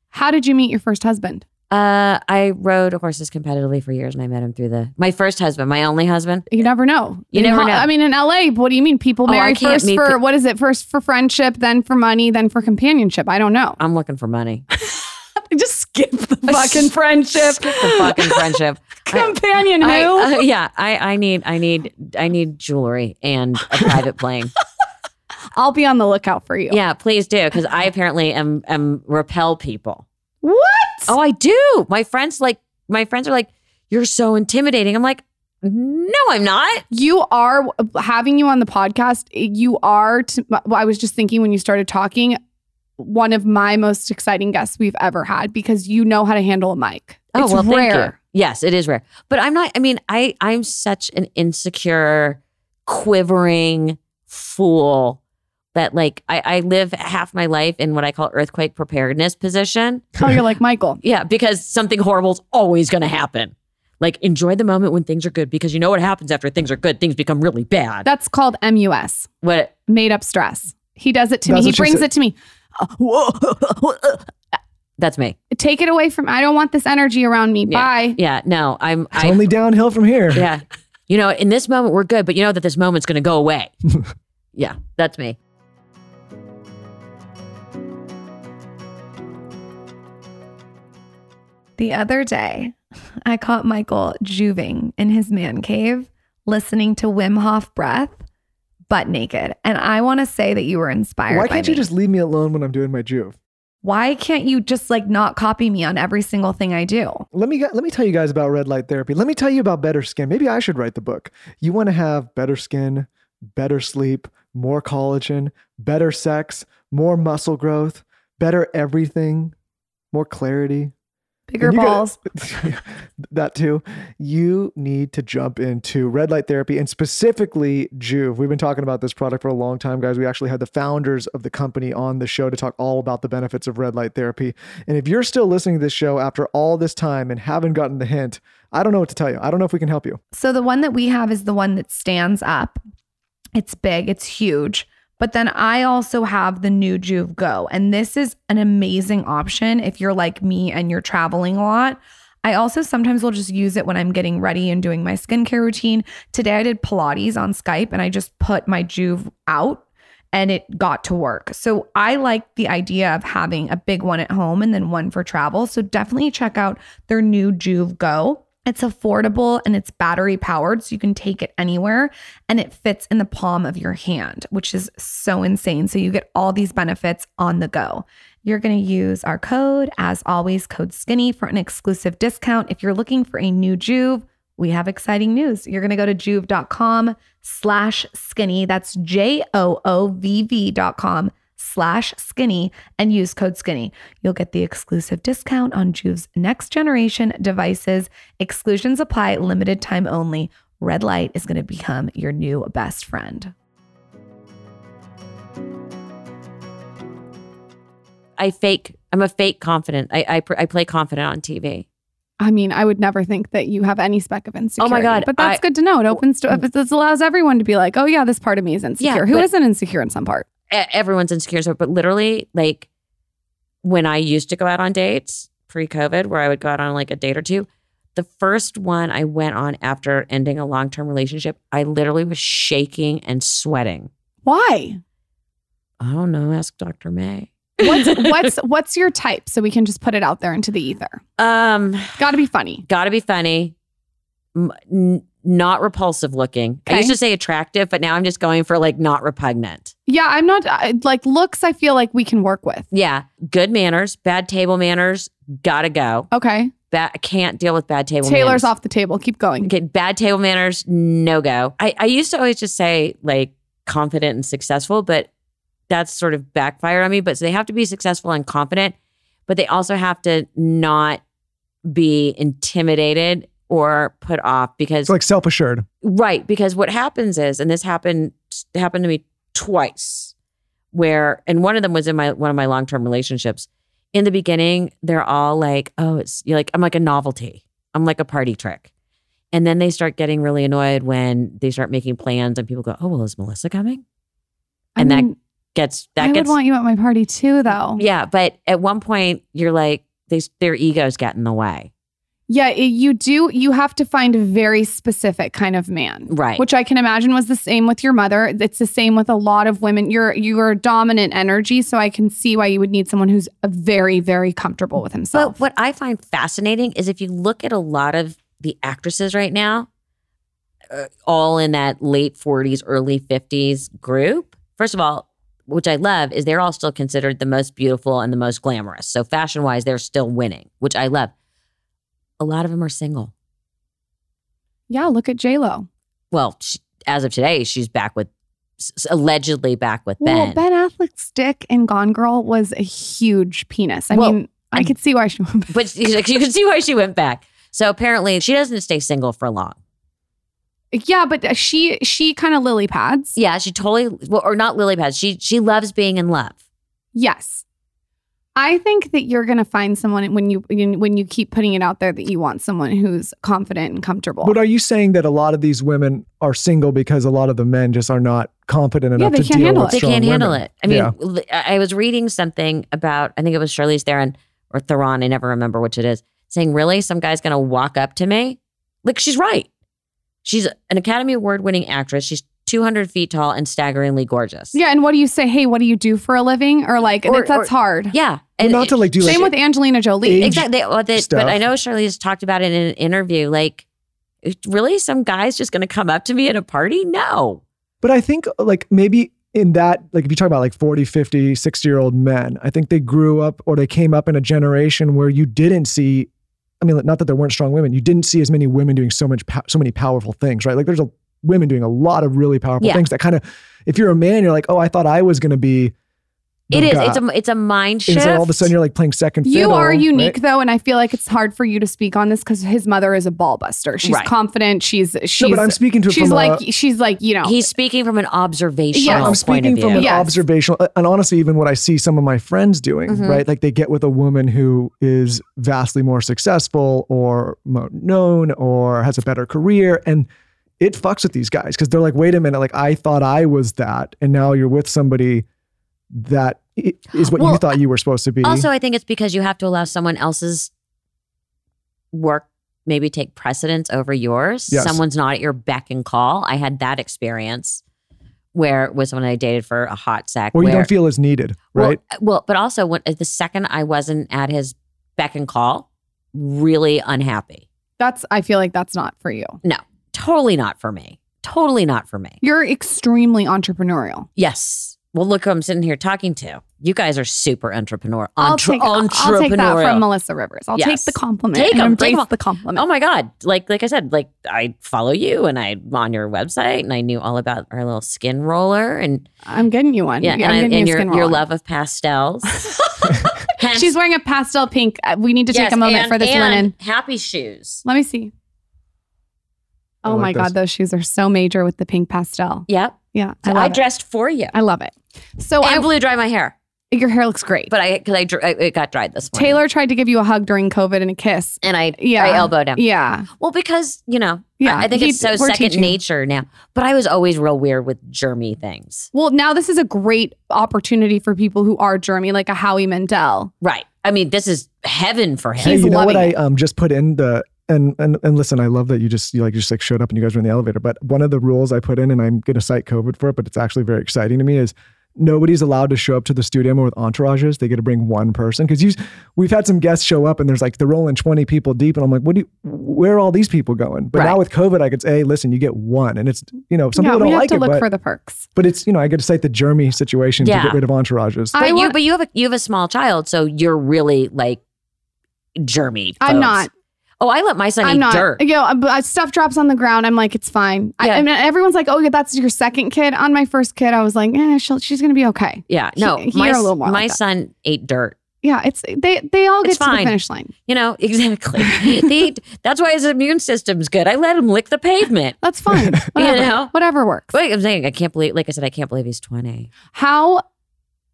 How did you meet your first husband? Uh, I rode horses competitively for years, and I met him through the my first husband, my only husband. You never know. You In never know. I mean, in LA, what do you mean? People Oh, marry can't first for pe- what is it? First for friendship, then for money, then for companionship. I don't know. I'm looking for money. Skip the fucking friendship. Skip the fucking friendship. I- Companion who? I, uh, yeah, I, I need, I need, I need jewelry and a private plane. I'll be on the lookout for you. Yeah, please do, because I apparently am, am repel people. What? Oh, I do. My friends like, my friends are like, you're so intimidating. I'm like, no, I'm not. You are having you on the podcast. You are. To, I was just thinking when you started talking, one of my most exciting guests we've ever had because you know how to handle a mic. Oh, it's well, thank rare. you. Yes, it is rare. But I'm not, I mean, I, I'm such an insecure, quivering fool that like I, I live half my life in what I call earthquake preparedness position. Oh, you're like Michael. Yeah, because something horrible is always going to happen. Like enjoy the moment when things are good because you know what happens after things are good. Things become really bad. That's called MUS, what? made up stress. He does it to That's me. He brings it to me. That's me. Take it away from. I don't want this energy around me. Yeah. Bye. Yeah. No, I'm. It's I, only downhill from here. yeah. You know, in this moment we're good, but you know that this moment's going to go away. yeah, that's me. The other day, I caught Michael juving in his man cave, listening to Wim Hof breath, butt naked. And I want to say that you were inspired. Why can't you me. just leave me alone when I'm doing my Joovv? Why can't you just like not copy me on every single thing I do? Let me let me tell you guys about red light therapy. Let me tell you about better skin. Maybe I should write the book. You want to have better skin, better sleep, more collagen, better sex, more muscle growth, better everything, more clarity. Bigger balls. gotta- that too. You need to jump into red light therapy and specifically Joovv. We've been talking about this product for a long time, guys. We actually had the founders of the company on the show to talk all about the benefits of red light therapy. And if you're still listening to this show after all this time and haven't gotten the hint, I don't know what to tell you. I don't know if we can help you. So the one that we have is the one that stands up. It's big, it's huge. But then I also have the new Joovv Go. And this is an amazing option if you're like me and you're traveling a lot. I also sometimes will just use it when I'm getting ready and doing my skincare routine. Today I did Pilates on Skype and I just put my Joovv out and it got to work. So I like the idea of having a big one at home and then one for travel. So definitely check out their new Joovv Go. It's affordable and it's battery powered, so you can take it anywhere and it fits in the palm of your hand, which is so insane. So you get all these benefits on the go. You're going to use our code, as always, code skinny for an exclusive discount. If you're looking for a new Joovv, we have exciting news. You're going to go to joovv.com slash skinny. That's J O O V V dot com slash skinny and use code skinny. You'll get the exclusive discount on Joovv's next generation devices. Exclusions apply, limited time only. Red light is going to become your new best friend. I fake. I'm a fake confident. I I, I play confident on TV. I mean, I would never think that you have any speck of insecurity. Oh my God, But that's I- good to know. It opens to, it allows everyone to be like, oh, yeah, this part of me is insecure. Yeah, Who but- not insecure in some part? Everyone's insecure, so but literally, like when I used to go out on dates pre-COVID, where I would go out on like a date or two. The first one I went on after ending a long-term relationship, I literally was shaking and sweating. Why? I don't know. Ask Dr. May. What's what's what's your type? So we can just put it out there into the ether. Um, Got to be funny. got to be funny, not repulsive looking. I used to say attractive, but now I'm just going for like not repugnant. Yeah, I'm not I- like looks. I feel like we can work with. Yeah, good manners, bad table manners, gotta go. Okay, Ba- I can't deal with bad table Taylor's manners. off the table. Keep going. Okay, bad table manners, no go. I, I used to always just say like confident and successful, but that's sort of backfired on me. But so they have to be successful and confident, but they also have to not be intimidated or put off because It's like self assured. Right, because what happens is, and this happened happened to me twice, where and one of them was in my one of my long term relationships. In the beginning, they're all like, "Oh, it's you're like I'm like a novelty. I'm like a party trick," and then they start getting really annoyed when they start making plans, and people go, "Oh, well, is Melissa coming?" I And that gets that I gets would want you at my party too, though. yeah. But at one point, you're like, they, their egos get in the way, Yeah, you do. You have to find a very specific kind of man, right? which I can imagine was the same with your mother. It's the same with a lot of women. You're you're dominant energy, so I can see why you would need someone who's very very comfortable with himself. But what I find fascinating is if you look at a lot of the actresses right now, uh, all in that late 40s, early 50s group, first of all, which I love, is they're all still considered the most beautiful and the most glamorous. So fashion wise, they're still winning, which I love. A lot of them are single. yeah, look at J Lo. Well, she, as of today, she's back with, s- allegedly back with Ben. Well, Ben. Affleck's dick in Gone Girl was a huge penis. I Well, mean, I could see why she. Went back. But you you can see why she went back. So apparently, she doesn't stay single for long. yeah, but uh, she she kind of lily pads. Yeah, she totally, well, or not lily pads. She she loves being in love. Yes. I think that you're going to find someone when you when you keep putting it out there that you want someone who's confident and comfortable. But are you saying that a lot of these women are single because a lot of the men just are not confident enough they to can't deal handle with it. they can't handle women? it. I mean, Yeah. I I was reading something about, I think it was Charlize Theron or Theron, I never remember which it is, saying, really, some guy's going to walk up to me? Like, she's right. She's an Academy Award winning actress. She's 200 feet tall and staggeringly gorgeous. yeah, and what do you say? Hey, what do you do for a living? Or like Or- that's or- hard. Yeah. Well, And not to like do like Same with Angelina Jolie. Exactly. Well, that- stuff. but I know Charlize has talked about it in an interview. Like, really, some guy's just going to come up to me at a party? No. But I think like maybe in that, like if you talk about like 40, 50, 60 year old men, I think they grew up or they came up in a generation where you didn't see, I mean, not that there weren't strong women, you didn't see as many women doing so much, so many powerful things, right? Like there's a women doing a lot of really powerful Yeah. things that kind of, if you're a man, you're like, oh, I thought I was going to be It is. It's a it's a mind shift. It's like all of a sudden you're like playing second fiddle. You are unique right? though, and I feel like it's hard for you to speak on this because his mother is a ball buster. She's Right. confident. She's she's. but I'm speaking to She's from a- like she's like you know. He's speaking from an observational Yeah, I'm point speaking of from view. an Yes. observational, and honestly, even what I see some of my friends doing, Mhm. right? Like they get with a woman who is vastly more successful or more known or has a better career, and it fucks with these guys because they're like, wait a minute, like I thought I was that, and now you're with somebody that is i- is what you thought you were supposed to be. Also, I think it's because you have to allow someone else's work maybe take precedence over yours. Yes. Someone's not at your beck and call. I had that experience where it was someone I dated for a hot sec. or you don't feel as needed, right? Well, well, but also when, uh, the second I wasn't at his beck and call, really unhappy. that's I feel like that's not for you. Totally not for me. Totally not for me. You're extremely entrepreneurial. Yes. Well, look who I'm sitting here talking to. You guys are super entrepreneur. I'll Entre- take I'll take that entrepreneurial. from Melissa Rivers. I'll take the compliment. Take and 'em, take embrace 'em. the compliment. Oh my God. Like like I said, like I follow you and I'm on your website and I knew all about our little skin roller and I'm getting you one. yeah, I'm and, I, getting you and a your skin your love of pastels. She's wearing a pastel pink. Uh, We need to take yes, a moment and- for this and linen. Happy shoes. Let me see. I Oh like my this. god, those shoes are so major with the pink pastel. Yep. Yeah, I I, dressed for you. I love it. So and I, blew dry my hair, your hair looks great. but I because I, dr- I it got dried this morning. Taylor tried to give you a hug during COVID and a kiss. and I Yeah. I elbowed him. Yeah, Well, because you know, Yeah, I, I think he- it's so second teaching. nature now. But I was always real weird with germy things. Well, now this is a great opportunity for people who are germy, like a Howie Mandel. Right. I mean, this is heaven for him. Hey, you know what loving I um just put in the and and and listen, I love that you just you like just like showed up and you guys were in the elevator. But one of the rules I put in, and I'm gonna cite COVID for it, but it's actually very exciting to me, is nobody's allowed to show up to the studio with entourages. They get to bring one person because you we've had some guests show up and there's like they're rolling 20 people deep, and I'm like, what do you where are all these people going? But now with COVID, I could say, hey, listen, you get one, and it's you know some yeah, people don't have like to it, look but, for the perks. but it's you know I get to cite the germy situation to get rid of entourages. I But you, but you have a you have a small child, so you're really like germy. I'm not. Oh, I let my son I'm eat not. dirt. You know, uh, stuff drops on the ground. I'm like, it's fine. Yeah. I mean, everyone's like, oh, yeah, that's your second kid. On my first kid, I was like, eh, she'll, she's gonna be okay. Yeah, no, He- my a little more my like son ate dirt. Yeah, it's they they all get It's to the finish line. You know exactly. They- that's why his immune system's good. I let him lick the pavement. That's fine. Whatever, know? whatever works. Wait, I'm saying I can't believe. Like I said, I can't believe he's 20. How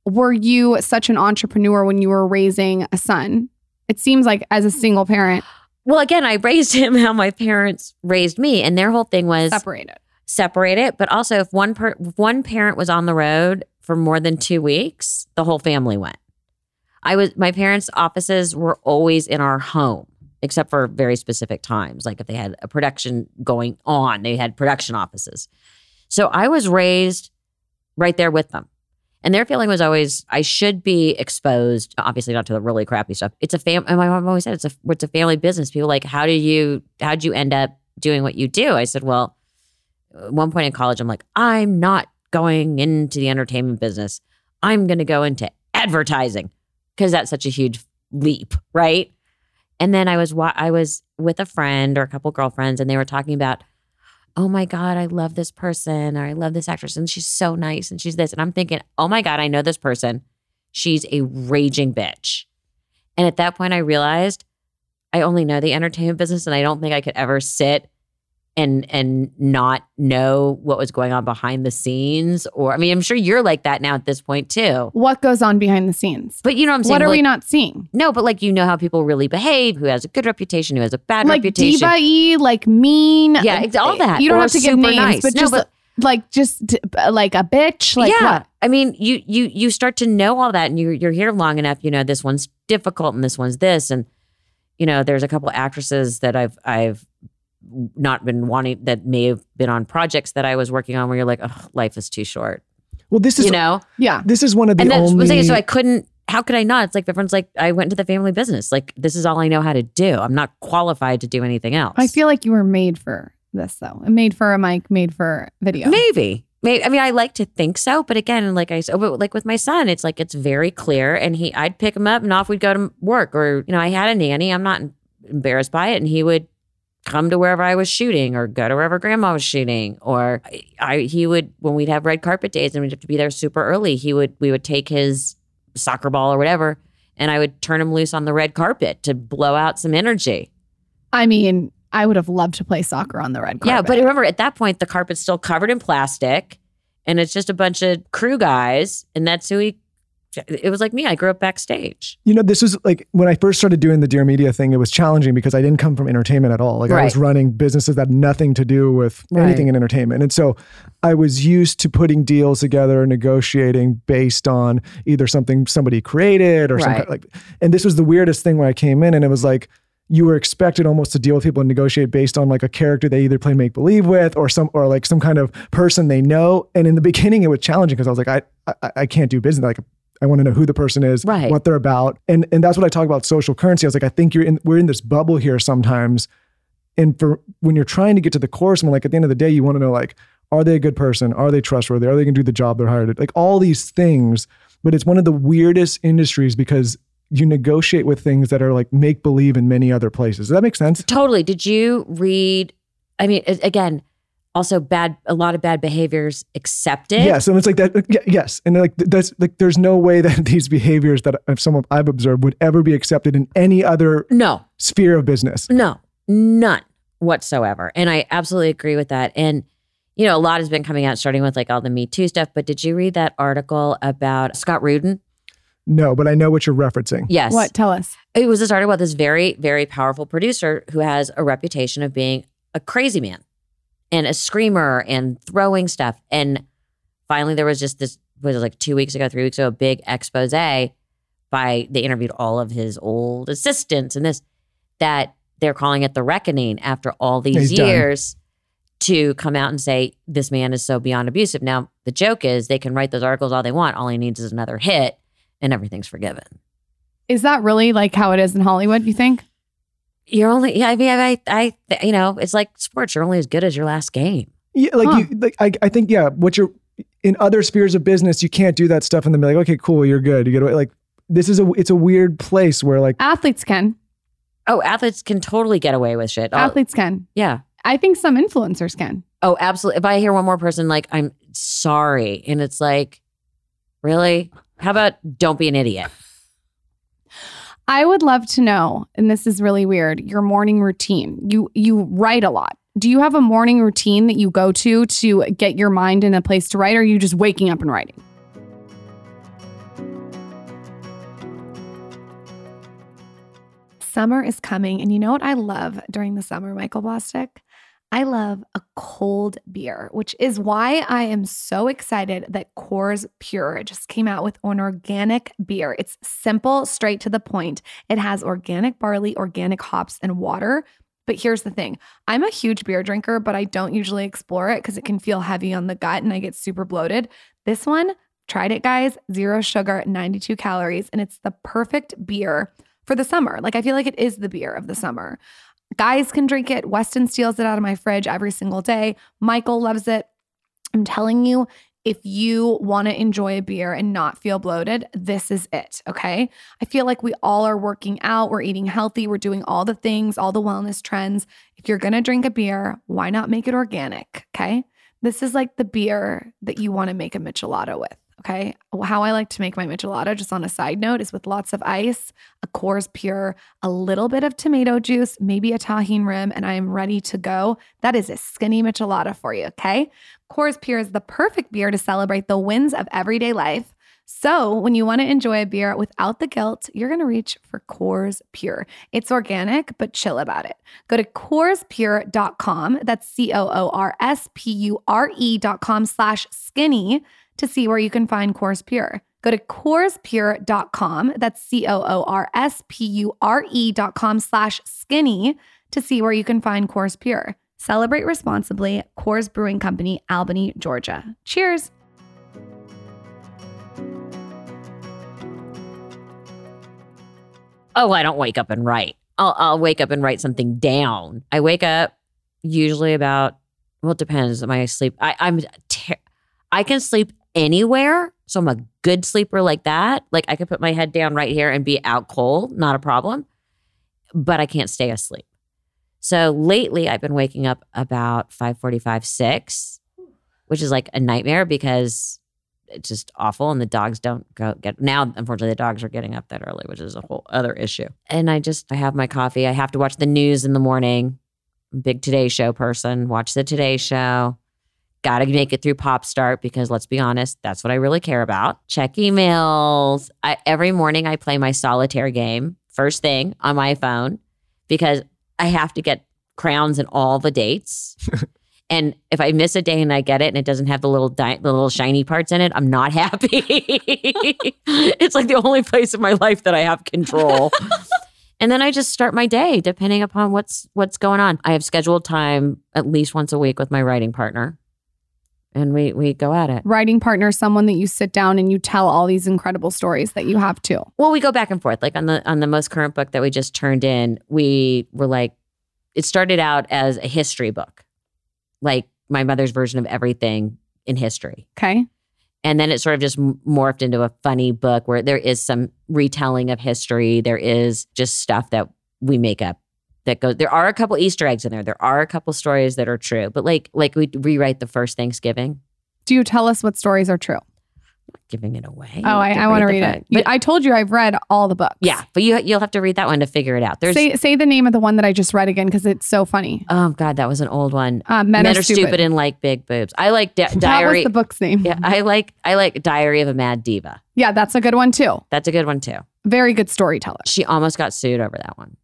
were you such an entrepreneur when you were raising a son? It seems like as a single parent, Well, again, I raised him how my parents raised me, and their whole thing was separated. separate it. But also, if one per- if one parent was on the road for more than two weeks, the whole family went. I was my parents' offices were always in our home, except for very specific times, like if they had a production going on, they had production offices. So I was raised right there with them. And their feeling was always, I should be exposed, obviously not to the really crappy stuff. It's a fam. And my mom always said, it's a it's a family business. People like, how do you how'd you end up doing what you do? I said, well, at one point in college, I'm like, I'm not going into the entertainment business. I'm going to go into advertising because that's such a huge leap, right? And then I was wa- I was with a friend or a couple girlfriends, and they were talking about, oh my god, I love this person or I love this actress, and she's so nice, and she's this, and I'm thinking, oh my god, I know this person. She's a raging bitch. And at that point, I realized I only know the entertainment business, and I don't think I could ever sit and and not know what was going on behind the scenes. Or I mean, I'm sure you're like that now at this point too. What goes on behind the scenes? But you know what I'm saying? What are like, we not seeing? No, but like you know how people really behave, who has a good reputation, who has a bad Like reputation. diva like mean. Yeah, it's all that. You don't Or have to give names, nice. but No, just but- like just uh, like a bitch. Like yeah, what? I mean, you you you start to know all that, and you you're here long enough. You know, this one's difficult, and this one's this, and you know, there's a couple actresses that I've I've not been wanting that may have been on projects that I was working on where you're like, oh, life is too short. Well, this is You know, Yeah. this is one of the and that's I'm only. saying. So I couldn't. How could I not? It's like everyone's like, I went into the family business. Like this is all I know how to do. I'm not qualified to do anything else. I feel like you were made for this though. Made for a mic, made for video. Maybe. Maybe. I mean, I like to think so, but again, like I said, oh, but like with my son, it's like it's very clear, and he, I'd pick him up, and off we'd go to work, or you know, I had a nanny. I'm not embarrassed by it, and he would come to wherever I was shooting, or go to wherever Grandma was shooting, or I, he would when we'd have red carpet days and we'd have to be there super early. He would we would take his soccer ball or whatever, and I would turn him loose on the red carpet to blow out some energy. I mean, I would have loved to play soccer on the red carpet. Yeah, but remember at that point the carpet's still covered in plastic and it's just a bunch of crew guys and that's who he it was like me. I grew up backstage. You know, this was like when I first started doing the Dear Media thing, it was challenging because I didn't come from entertainment at all. Like I was running businesses that had nothing to do with Right. anything in entertainment. And so I was used to putting deals together, and negotiating based on either something somebody created or some Right. like and this was the weirdest thing when I came in and it was like you were expected almost to deal with people and negotiate based on like a character they either play make believe with or some or like some kind of person they know. And in the beginning, it was challenging because I was like, I, I I can't do business. Like I want to know who the person is, Right. what they're about, and and that's what I talk about social currency. I was like, I think you're in we're in this bubble here sometimes, and for when you're trying to get to the core, someone like at the end of the day, you want to know like, are they a good person? Are they trustworthy? Are they going to do the job they're hired? to Like all these things. But it's one of the weirdest industries because you negotiate with things that are like make believe in many other places. Does that make sense? Totally. Did you read I mean again, also bad a lot of bad behaviors accepted. Yes, and it's like that. yeah, Yes, and like that's like there's no way that these behaviors that of someone I've observed would ever be accepted in any other No. sphere of business. No, none whatsoever. And I absolutely agree with that. And, you know, a lot has been coming out, starting with like all the Me Too stuff. But did you read that article about Scott Rudin? No, but I know what you're referencing. Yes. what? Tell us. It was this article about this very, very powerful producer who has a reputation of being a crazy man and a screamer and throwing stuff. And finally, there was just this, was like two weeks ago, three weeks ago, a big expose by, they interviewed all of his old assistants and this, that they're calling it the reckoning after all these He's done. years to come out and say, this man is so beyond abusive. Now, the joke is they can write those articles all they want. All he needs is another hit and everything's forgiven. Is that really like how it is in Hollywood? You think? You're only, yeah, I mean, I, I, you know, it's like sports. You're only as good as your last game. Yeah, like Huh. you, like I, I think yeah. What you're in other spheres of business, you can't do that stuff and then be like, okay, cool, you're good. You get away. Like this is a, it's a weird place where like Athletes can. Oh, athletes can totally get away with shit. Oh, Athletes can. yeah. I think some influencers can. Oh, absolutely. If I hear one more person like, I'm sorry, and it's like, really? How about don't be an idiot? I would love to know, and this is really weird, your morning routine. You you write a lot. Do you have a morning routine that you go to to get your mind in a place to write, or are you just waking up and writing? Summer is coming. And you know what I love during the summer, Michael Bosstick? I love a cold beer, which is why I am so excited that Coors Pure just came out with an organic beer. It's simple, straight to the point. It has organic barley, organic hops, and water. But here's the thing I'm a huge beer drinker, but I don't usually explore it because it can feel heavy on the gut and I get super bloated. This one, tried it, guys, zero sugar, 92 calories, and it's the perfect beer for the summer. Like, I feel like it is the beer of the summer. Guys can drink it. Weston steals it out of my fridge every single day. Michael loves it. I'm telling you, if you want to enjoy a beer and not feel bloated, this is it. Okay. I feel like we all are working out, we're eating healthy, we're doing all the things, all the wellness trends. If you're going to drink a beer, why not make it organic? Okay. This is like the beer that you want to make a michelada with. Okay. How I like to make my michelada, just on a side note, is with lots of ice, a Coors Pure, a little bit of tomato juice, maybe a Tajín rim, and I am ready to go. That is a skinny michelada for you. Okay. Coors Pure is the perfect beer to celebrate the wins of everyday life. So, when you want to enjoy a beer without the guilt, you're going to reach for Coors Pure. It's organic, but chill about it. Go to CoorsPure.com. That's C O O R S P U R E.com slash skinny to see where you can find Coors Pure. Go to CoorsPure.com. That's C O O R S P U R E.com slash skinny to see where you can find Coors Pure. Celebrate responsibly. Coors Brewing Company, Albany, Georgia. Cheers. Oh, I don't wake up and write. I'll, I'll wake up and write something down. I wake up usually about, well, it depends. My sleep, I, I'm, ter- I can sleep anywhere. So I'm a good sleeper like that. Like I could put my head down right here and be out cold, not a problem. But I can't stay asleep. So lately I've been waking up about 5:45, 6, which is like a nightmare because it's just awful. And the dogs don't go get now. Unfortunately, the dogs are getting up that early, which is a whole other issue. And I just I have my coffee. I have to watch the news in the morning. Big Today Show person. Watch the Today Show. Got to make it through Pop Start because let's be honest, that's what I really care about. Check emails. I, every morning I play my solitaire game first thing on my phone because I have to get crowns and all the dates. and if I miss a day and I get it and it doesn't have the little di- the little shiny parts in it, I'm not happy. it's like the only place in my life that I have control. and then I just start my day depending upon what's what's going on. I have scheduled time at least once a week with my writing partner. And we we go at it. Writing partner, someone that you sit down and you tell all these incredible stories that you have too. Well, we go back and forth. Like on the on the most current book that we just turned in, we were like, it started out as a history book, like my mother's version of everything in history, Okay. and then it sort of just morphed into a funny book where there is some retelling of history. There is just stuff that we make up that goes. There are a couple Easter eggs in there. There are a couple stories that are true, but like like we rewrite the first Thanksgiving, Do you tell us what stories are true? giving it away. Oh, I, I want to the read it. But I told you I've read all the books. yeah, but you you'll have to read that one to figure it out. There's say say the name of the one that I just read again because it's so funny. Oh God, that was an old one. Uh, Men, Men, are, stupid. and like big boobs. I like di- that was the book's name. yeah, I like I like Diary of a Mad Diva. Yeah, that's a good one too. That's a good one too. Very good storyteller. She almost got sued over that one.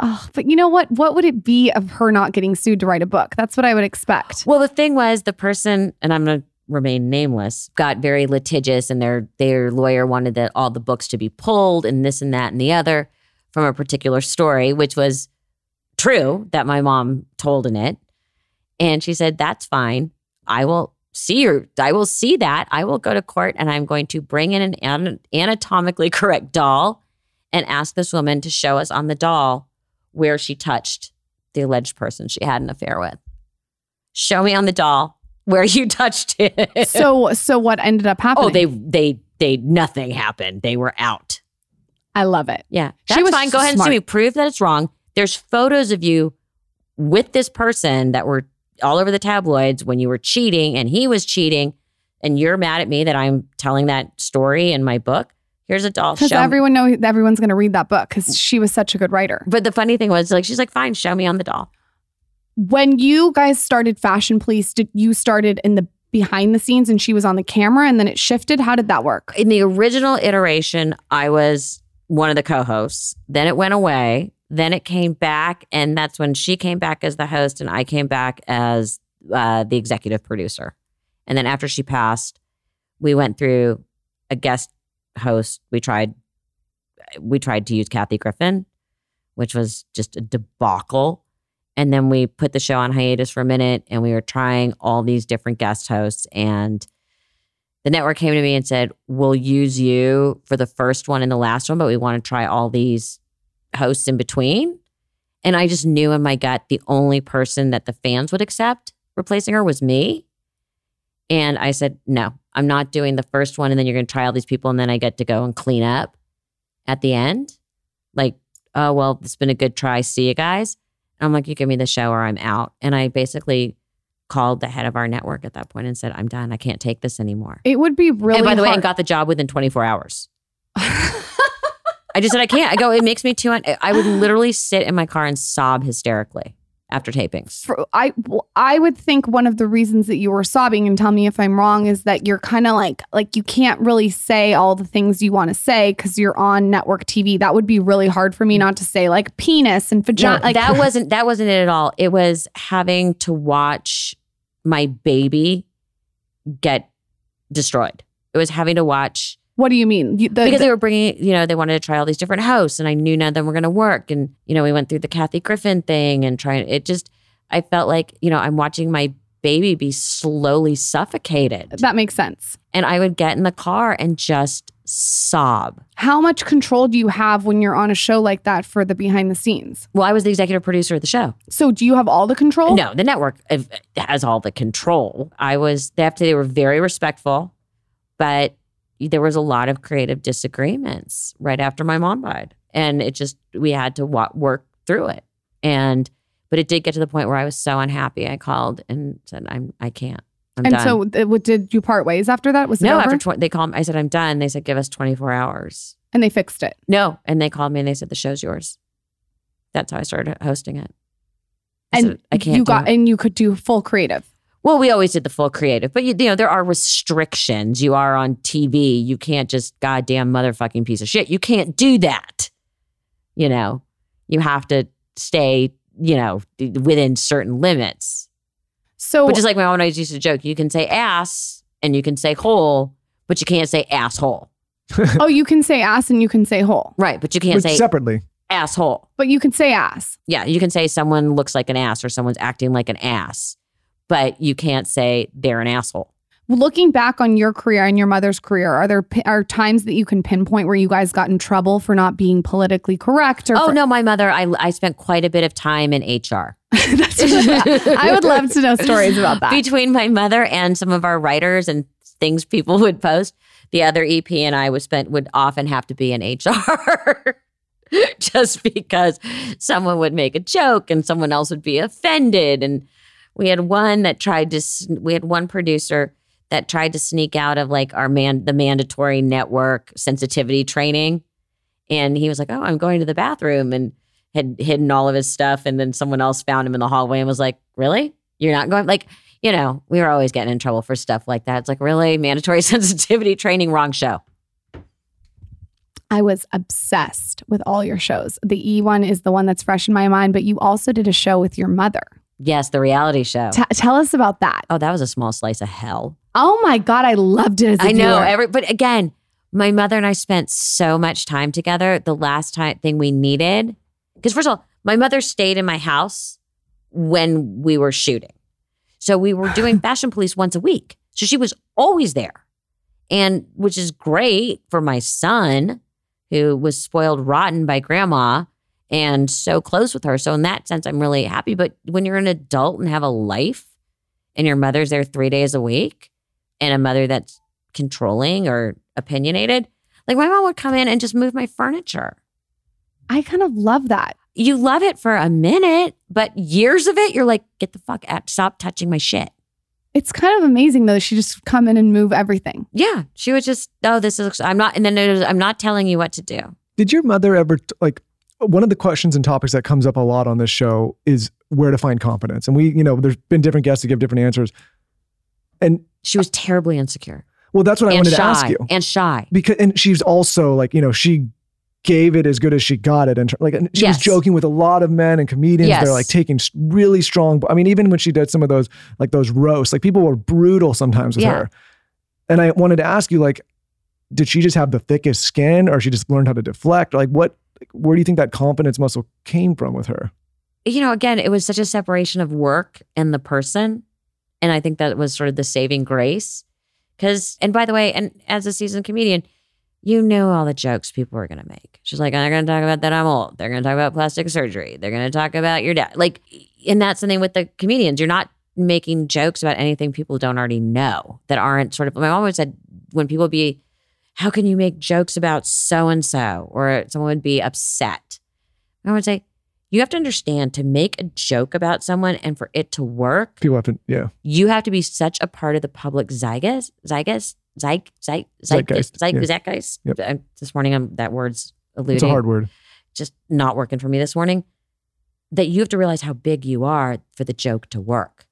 Oh, but you know what? What would it be of her not getting sued to write a book? That's what I would expect. Well, the thing was, the person, and I'm gonna remain nameless, got very litigious, and their their lawyer wanted that all the books to be pulled, and this and that and the other from a particular story, which was true that my mom told in it. And she said, "That's fine. I will." See your, I will see that. I will go to court and I'm going to bring in an- anatomically correct doll and ask this woman to show us on the doll where she touched the alleged person she had an affair with. Show me on the doll where you touched it. So so what ended up happening? oh, they they they nothing happened. They were out. I love it. Yeah, She was fine. Go ahead and smart. sue me. Prove that it's wrong. There's photos of you with this person that were all over the tabloids when you were cheating and he was cheating, and you're mad at me that I'm telling that story in my book. Here's a doll. Because everyone know everyone's going to read that book because she was such a good writer. But the funny thing was, like, she's like, "Fine, show me on the doll." When you guys started Fashion Police, did you started in the behind the scenes and she was on the camera and then it shifted? How did that work? in the original iteration, I was one of the co-hosts. Then it went away. Then it came back, and that's when she came back as the host, and I came back as uh, the executive producer. And then after she passed, we went through a guest host. We tried, we tried to use Kathy Griffin, which was just a debacle. And then we put the show on hiatus for a minute, and we were trying all these different guest hosts, and the network came to me and said, We'll use you for the first one and the last one, but we want to try all these hosts in between. And I just knew in my gut the only person that the fans would accept replacing her was me. And I said, No, I'm not doing the first one. And then you're going to try all these people. And then I get to go and clean up at the end. Like, oh, well, it's been a good try. See you guys. And I'm like, You give me the show or I'm out. And I basically called the head of our network at that point and said, I'm done. I can't take this anymore. It would be really and by the way, hard. and got the job within 24 hours. I just said I can't. I go. It makes me too. Un- I would literally sit in my car and sob hysterically after tapings. For- I I would think one of the reasons that you were sobbing and tell me if I'm wrong is that you're kind of like like you can't really say all the things you want to say because you're on network TV. That would be really hard for me not to say like penis and No, vagina. like that wasn't that wasn't it at all. It was having to watch my baby get destroyed. It was having to watch what do you mean? You, the, because the- they were bringing, you know, they wanted to try all these different hosts, and I knew none of them were going to work. And you know, we went through the Kathy Griffin thing and trying. It just, I felt like, you know, I'm watching my baby be slowly suffocated, that makes sense. and I would get in the car and just sob. How much control do you have when you're on a show like that for the behind the scenes? Well, I was the executive producer of the show. So do you have all the control? No, the network uh, has all the control. I was they have to, they were very respectful, but there was a lot of creative disagreements right after my mom died, and it just we had to wa- work through it. And but it did get to the point where I was so unhappy. I called and said, "I'm I can't." I'm and done. so, did you part ways after that? Was it no, over? after tw- they called me, I said, I'm done. They said, give us 24 hours. and they fixed it. No. And they called me and they said, the show's yours. That's how I started hosting it. I And said, I can't you got it. and you could do full creative. Well, we always did the full creative, but you, you know, there are restrictions. You are on TV. You can't just goddamn motherfucking piece of shit. You can't do that. You know, you have to stay, you know, within certain limits. So Which is like my mom always used to joke. You can say ass and you can say hole, but you can't say asshole. oh, you can say ass and you can say hole, Right. But you can't But say separately. asshole. but you can say ass. Yeah. You can say someone looks like an ass or someone's acting like an ass, but you can't say they're an asshole. Looking back on your career and your mother's career, are there are times that you can pinpoint where you guys got in trouble for not being politically correct? Or Oh for- no, my mother. I I spent quite a bit of time in HR I would love to know stories about that. between my mother and some of our writers and things people would post. The other EP and I would spend would often have to be in HR. Just because someone would make a joke and someone else would be offended, and we had one that tried to. We had one producer that tried to sneak out of like our man the mandatory network sensitivity training, and he was like, "Oh, I'm going to the bathroom," and had hidden all of his stuff. And then someone else found him in the hallway and was like really? You're not going? Like you know we were always getting in trouble for stuff like that. It's like really? Mandatory sensitivity training? Wrong show. I was obsessed with all your shows. The E one is the one that's fresh in my mind, but you also did a show with your mother. Yes the reality show T- tell us about that. oh that was a small slice of hell Oh my god, I loved it. As a i know viewer. every but again my mother and i spent so much time together the last time thing we needed because first of all my mother stayed in my house when we were shooting so we were doing fashion police once a week so she was always there and which is great for my son who was spoiled rotten by grandma and so close with her so in that sense i'm really happy but when you're an adult and have a life and your mother's there three days a week and a mother that's controlling or opinionated like my mom would come in and just move my furniture I kind of love that. you love it for a minute but years of it you're like get the fuck out stop touching my shit It's kind of amazing though. She just come in and move everything. yeah she was just oh this is i'm not and then was, i'm not telling you what to do Did your mother ever like one of the questions and topics that comes up a lot on this show is where to find confidence. And we, you know, there's been different guests to give different answers. And she was terribly insecure well, that's what I wanted shy to ask you. and shy because and she's also like you know she gave it as good as she got it and like and she was joking with a lot of men and comedians Yes. they're like taking really strong i mean even when she did some of those like those roasts like people were brutal sometimes with Yeah. her and i wanted to ask you like did she just have the thickest skin or she just learned how to deflect like what like, where do you think that confidence muscle came from with her you know, again, it was such a separation of work and the person. And I think that was sort of the saving grace. Because, and by the way, and as a seasoned comedian, you knew all the jokes people were going to make. She's like, they're going to talk about that I'm old. They're going to talk about plastic surgery. They're going to talk about your dad. Like, and that's something with the comedians. You're not making jokes about anything people don't already know that aren't sort of, my mom always said, when people be, how can you make jokes about so and so? Or someone would be upset. I would say, you have to understand to make a joke about someone and for it to work, people have to yeah you have to be such a part of the public zeitgeist, zeitgeist, zeig, Zeitgeist, zeitgeist, zeig, yeah. zeitgeist. Yep. Uh, This morning, I'm that word's eluding. it's a hard word Just not working for me this morning. That you have to realize how big you are for the joke to work.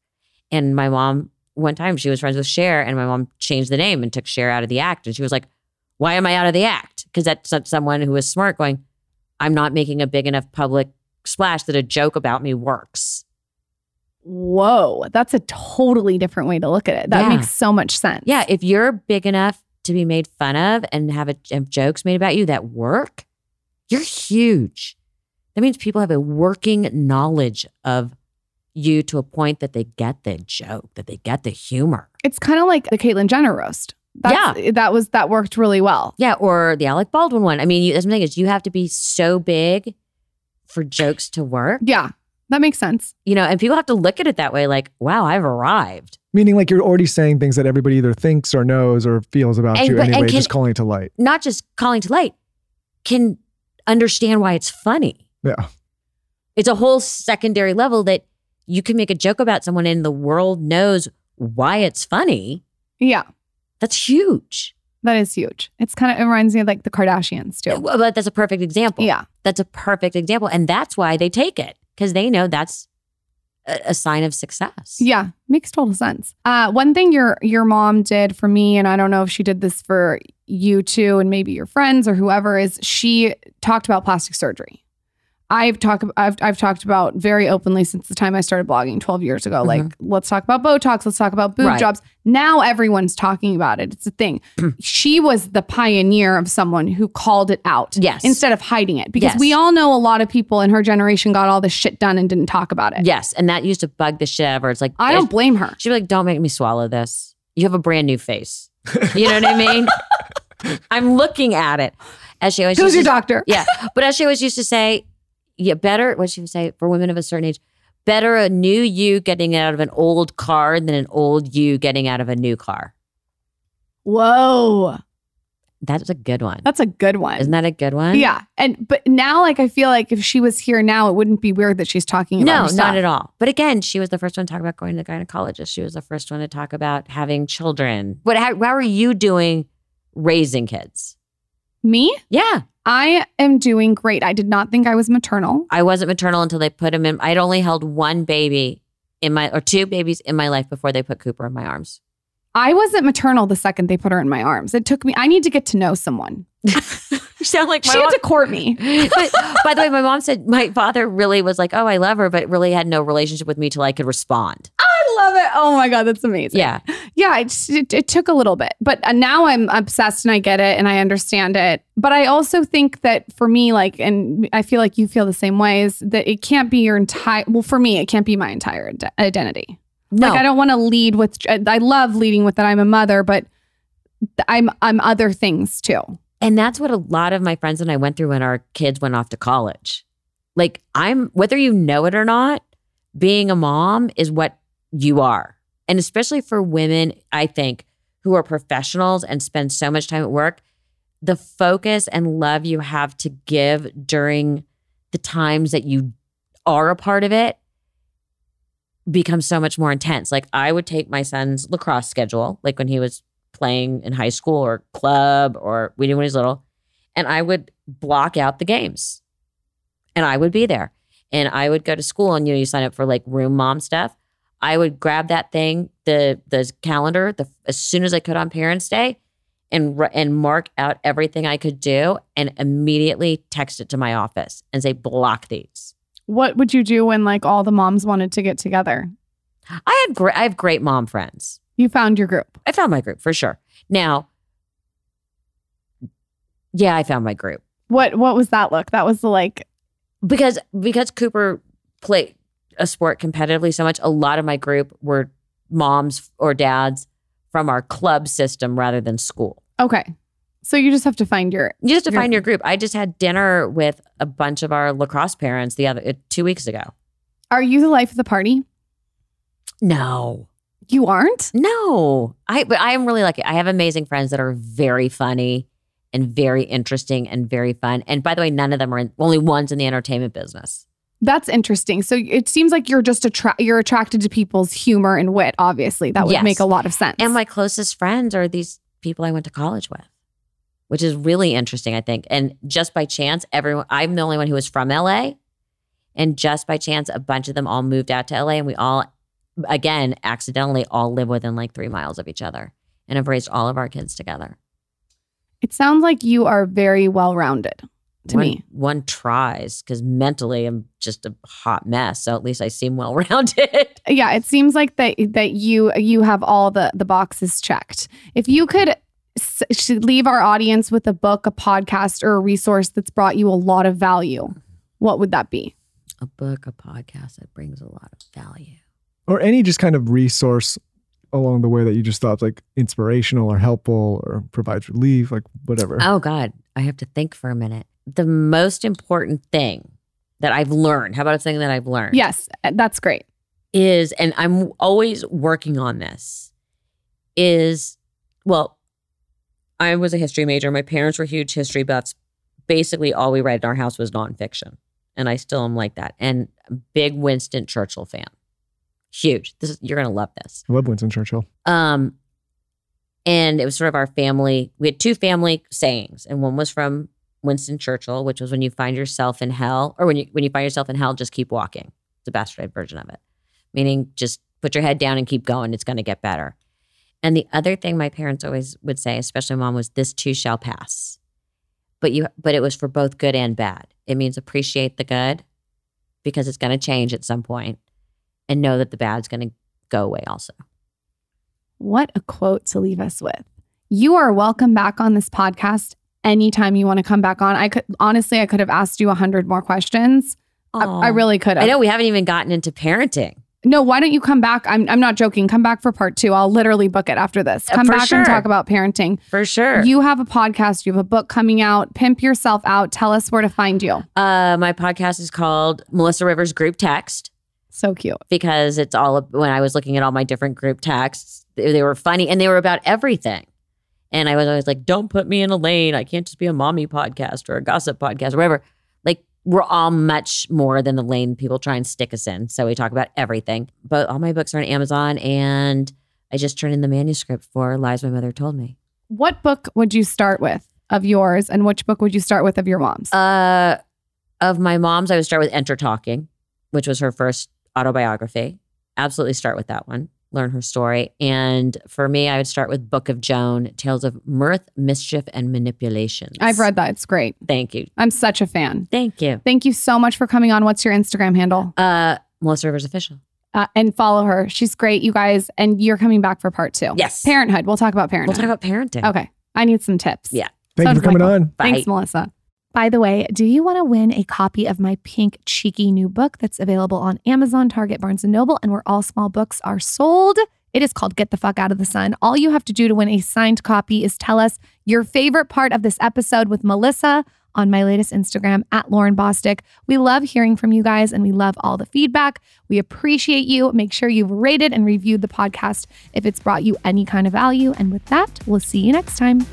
And my mom, one time, she was friends with Cher, and my mom changed the name and took Cher out of the act. And she was like, "Why am I out of the act?" Because that's someone who is smart, going, "I'm not making a big enough public splash that a joke about me works." Whoa, that's a totally different way to look at it. That Yeah. makes so much sense. Yeah, if you're big enough to be made fun of and have, a, have jokes made about you that work, you're huge. That means people have a working knowledge of you to a point that they get the joke, that they get the humor. It's kind of like the Caitlyn Jenner roast. That's, yeah. That was that worked really well. Yeah, or the Alec Baldwin one. I mean, you, that's the thing is you have to be so big for jokes to work. Yeah, that makes sense. You know, and people have to look at it that way, like, wow, I've arrived. meaning like you're already saying things that everybody either thinks or knows or feels about And- you but- and anyway can- just calling it to light Not just calling to light, can understand why it's funny. yeah It's a whole secondary level that you can make a joke about someone and the world knows why it's funny, Yeah. That's huge. That is huge. It's kind of, it reminds me of like the Kardashians too. Well, But that's a perfect example. Yeah. That's a perfect example. And that's why they take it because they know that's a, a sign of success. Yeah, makes total sense. Uh, one thing your your mom did for me, and I don't know if she did this for you too, and maybe your friends or whoever, is she talked about plastic surgery. I've talked I've I've talked about very openly since the time I started blogging 12 years ago. Like, let's talk about Botox, let's talk about boob Mm-hmm. Right. jobs. Now everyone's talking about it. It's a thing. she was the pioneer of someone who called it out. Yes. Instead of hiding it. Because Yes. we all know a lot of people in her generation got all this shit done and didn't talk about it. Yes. And that used to bug the shit out of her. It's like, I don't blame her. She'd be like, don't make me swallow this. You have a brand new face. You know what I mean? I'm looking at it. As she always Who's your to- doctor? Yeah. But as she always used to say, yeah, better, what she would say for women of a certain age, better a new you getting out of an old car than an old you getting out of a new car. Whoa. That's a good one. That's a good one. Isn't that a good one? Yeah. And but now like I feel like if she was here now, it wouldn't be weird that she's talking about No, not at all. But again, she was the first one to talk about going to the gynecologist. She was the first one to talk about having children. What? How, how are you doing raising kids? Me? Yeah, I am doing great. I did not think I was maternal. I wasn't maternal until they put him in. I'd only held one baby in my or two babies in my life before they put Cooper in my arms. I wasn't maternal the second they put her in my arms. It took me I need to get to know someone. You sound like She had to court me. but, by the way, my mom said my father really was like, "Oh, I love her," but really had no relationship with me till I could respond. Love it. Oh my god, that's amazing. Yeah, Yeah, it, it, it took a little bit, but uh, now I'm obsessed and I get it and I understand it. But I also think that for me, like, and I feel like you feel the same way, is that it can't be your entire, well, for me, it can't be my entire ide- identity. no, Like, I don't want to lead with, I love leading with that I'm a mother, but I'm, I'm other things too. And that's what a lot of my friends and I went through when our kids went off to college. Like, I'm, whether you know it or not, being a mom is what you are. And especially for women, I think, who are professionals and spend so much time at work, the focus and love you have to give during the times that you are a part of it becomes so much more intense. Like, I would take my son's lacrosse schedule, like when he was playing in high school or club or we knew when he was little. And I would block out the games and I would be there. And I would go to school and you know, you sign up for like room mom stuff. I would grab that thing, the the calendar, the as soon as I could on Parents' Day, and and mark out everything I could do, and immediately text it to my office and say block these. What would you do when like all the moms wanted to get together? I had great I have great mom friends. You found your group. I found my group for sure. Now, yeah, I found my group. What, what was that look? That was the like, because because Cooper played a sport competitively so much, a lot of my group were moms or dads from our club system rather than school. okay. So you just have to find your, You just have to Your- find your group. I just had dinner with a bunch of our lacrosse parents the other uh, two weeks ago. are you the life of the party? No, You aren't? no, I but I am really lucky. I have amazing friends that are very funny and very interesting and very fun. And by the way, none of them are in, only one's in the entertainment business. That's interesting. So it seems like you're just attra- you're attracted to people's humor and wit. Obviously, that would Yes. make a lot of sense. And my closest friends are these people I went to college with, which is really interesting, I think. And just by chance, everyone, I'm the only one who was from LA. And just by chance, a bunch of them all moved out to LA and we all, again, accidentally all live within like three miles of each other and have raised all of our kids together. it sounds like you are very well rounded to one, me. One tries because mentally I'm just a hot mess. So at least I seem well rounded. Yeah, it seems like that that you you have all the the boxes checked. If you could s- leave our audience with a book, a podcast, or a resource that's brought you a lot of value, what would that be? a book, a podcast that brings a lot of value. or any just kind of resource along the way that you just thought like inspirational or helpful or provides relief, like whatever. Oh God, I have to think for a minute. The most important thing that I've learned, how about a thing that I've learned? Yes, uh, that's great. Is, and I'm always working on this, is, well, I was a history major. My parents were huge history buffs. Basically, all we read in our house was nonfiction. And I still am like that. And big Winston Churchill fan. Huge. This is you're gonna love this. I love Winston Churchill. Um, and it was sort of our family. We had two family sayings, and one was from Winston Churchill, which was when you find yourself in hell, or when you when you find yourself in hell, just keep walking. It's a bastardized version of it, meaning just put your head down and keep going. It's going to get better. And the other thing my parents always would say, especially mom, was this too shall pass. But you, but it was for both good and bad. It means appreciate the good because it's going to change at some point, and know that the bad's going to go away also. What a quote to leave us with. You are welcome back on this podcast anytime you want to come back on. I could honestly, I could have asked you a hundred more questions. I, I really could have. I know we haven't even gotten into parenting. No, why don't you come back? I'm, I'm not joking. Come back for part two. I'll literally book it after this. Uh, Come for back sure. and talk about parenting. For sure. You have a podcast, you have a book coming out. Pimp yourself out. Tell us where to find you. uh, my podcast is called Melissa Rivers Group Text So cute. because it's all when I was looking at all my different group texts, they were funny and they were about everything. And I was always like, don't put me in a lane. I can't just be a mommy podcast or a gossip podcast or whatever. Like, we're all much more than the lane people try and stick us in. So we talk about everything. But all my books are on Amazon and I just turned in the manuscript for Lies My Mother Told Me. What book would you start with of yours, and which book would you start with of your mom's? Uh, of my mom's, I would start with Enter Talking, which was her first autobiography. Absolutely start with that one, learn her story. And for me, I would start with Book of Joan, Tales of Mirth, Mischief, and Manipulation. I've read that. It's great. Thank you. I'm such a fan. Thank you. Thank you so much for coming on. What's your Instagram handle? Uh, Melissa Rivers Official. Uh, and follow her. She's great, you guys. And you're coming back for part two. Yes. Parenthood. We'll talk about parenthood. We'll talk about parenting. Okay. I need some tips. Yeah. Thank Sounds you for coming like- on. Bye. Thanks, Melissa. By the way, do you want to win a copy of my pink cheeky new book that's available on Amazon, Target, Barnes and Noble, and where all small books are sold? It is called Get the Fuck Out of the Sun. All you have to do to win a signed copy is tell us your favorite part of this episode with Melissa on my latest Instagram at Lauryn Bosstick. We love hearing from you guys and we love all the feedback. We appreciate you. Make sure you've rated and reviewed the podcast if it's brought you any kind of value. And with that, we'll see you next time.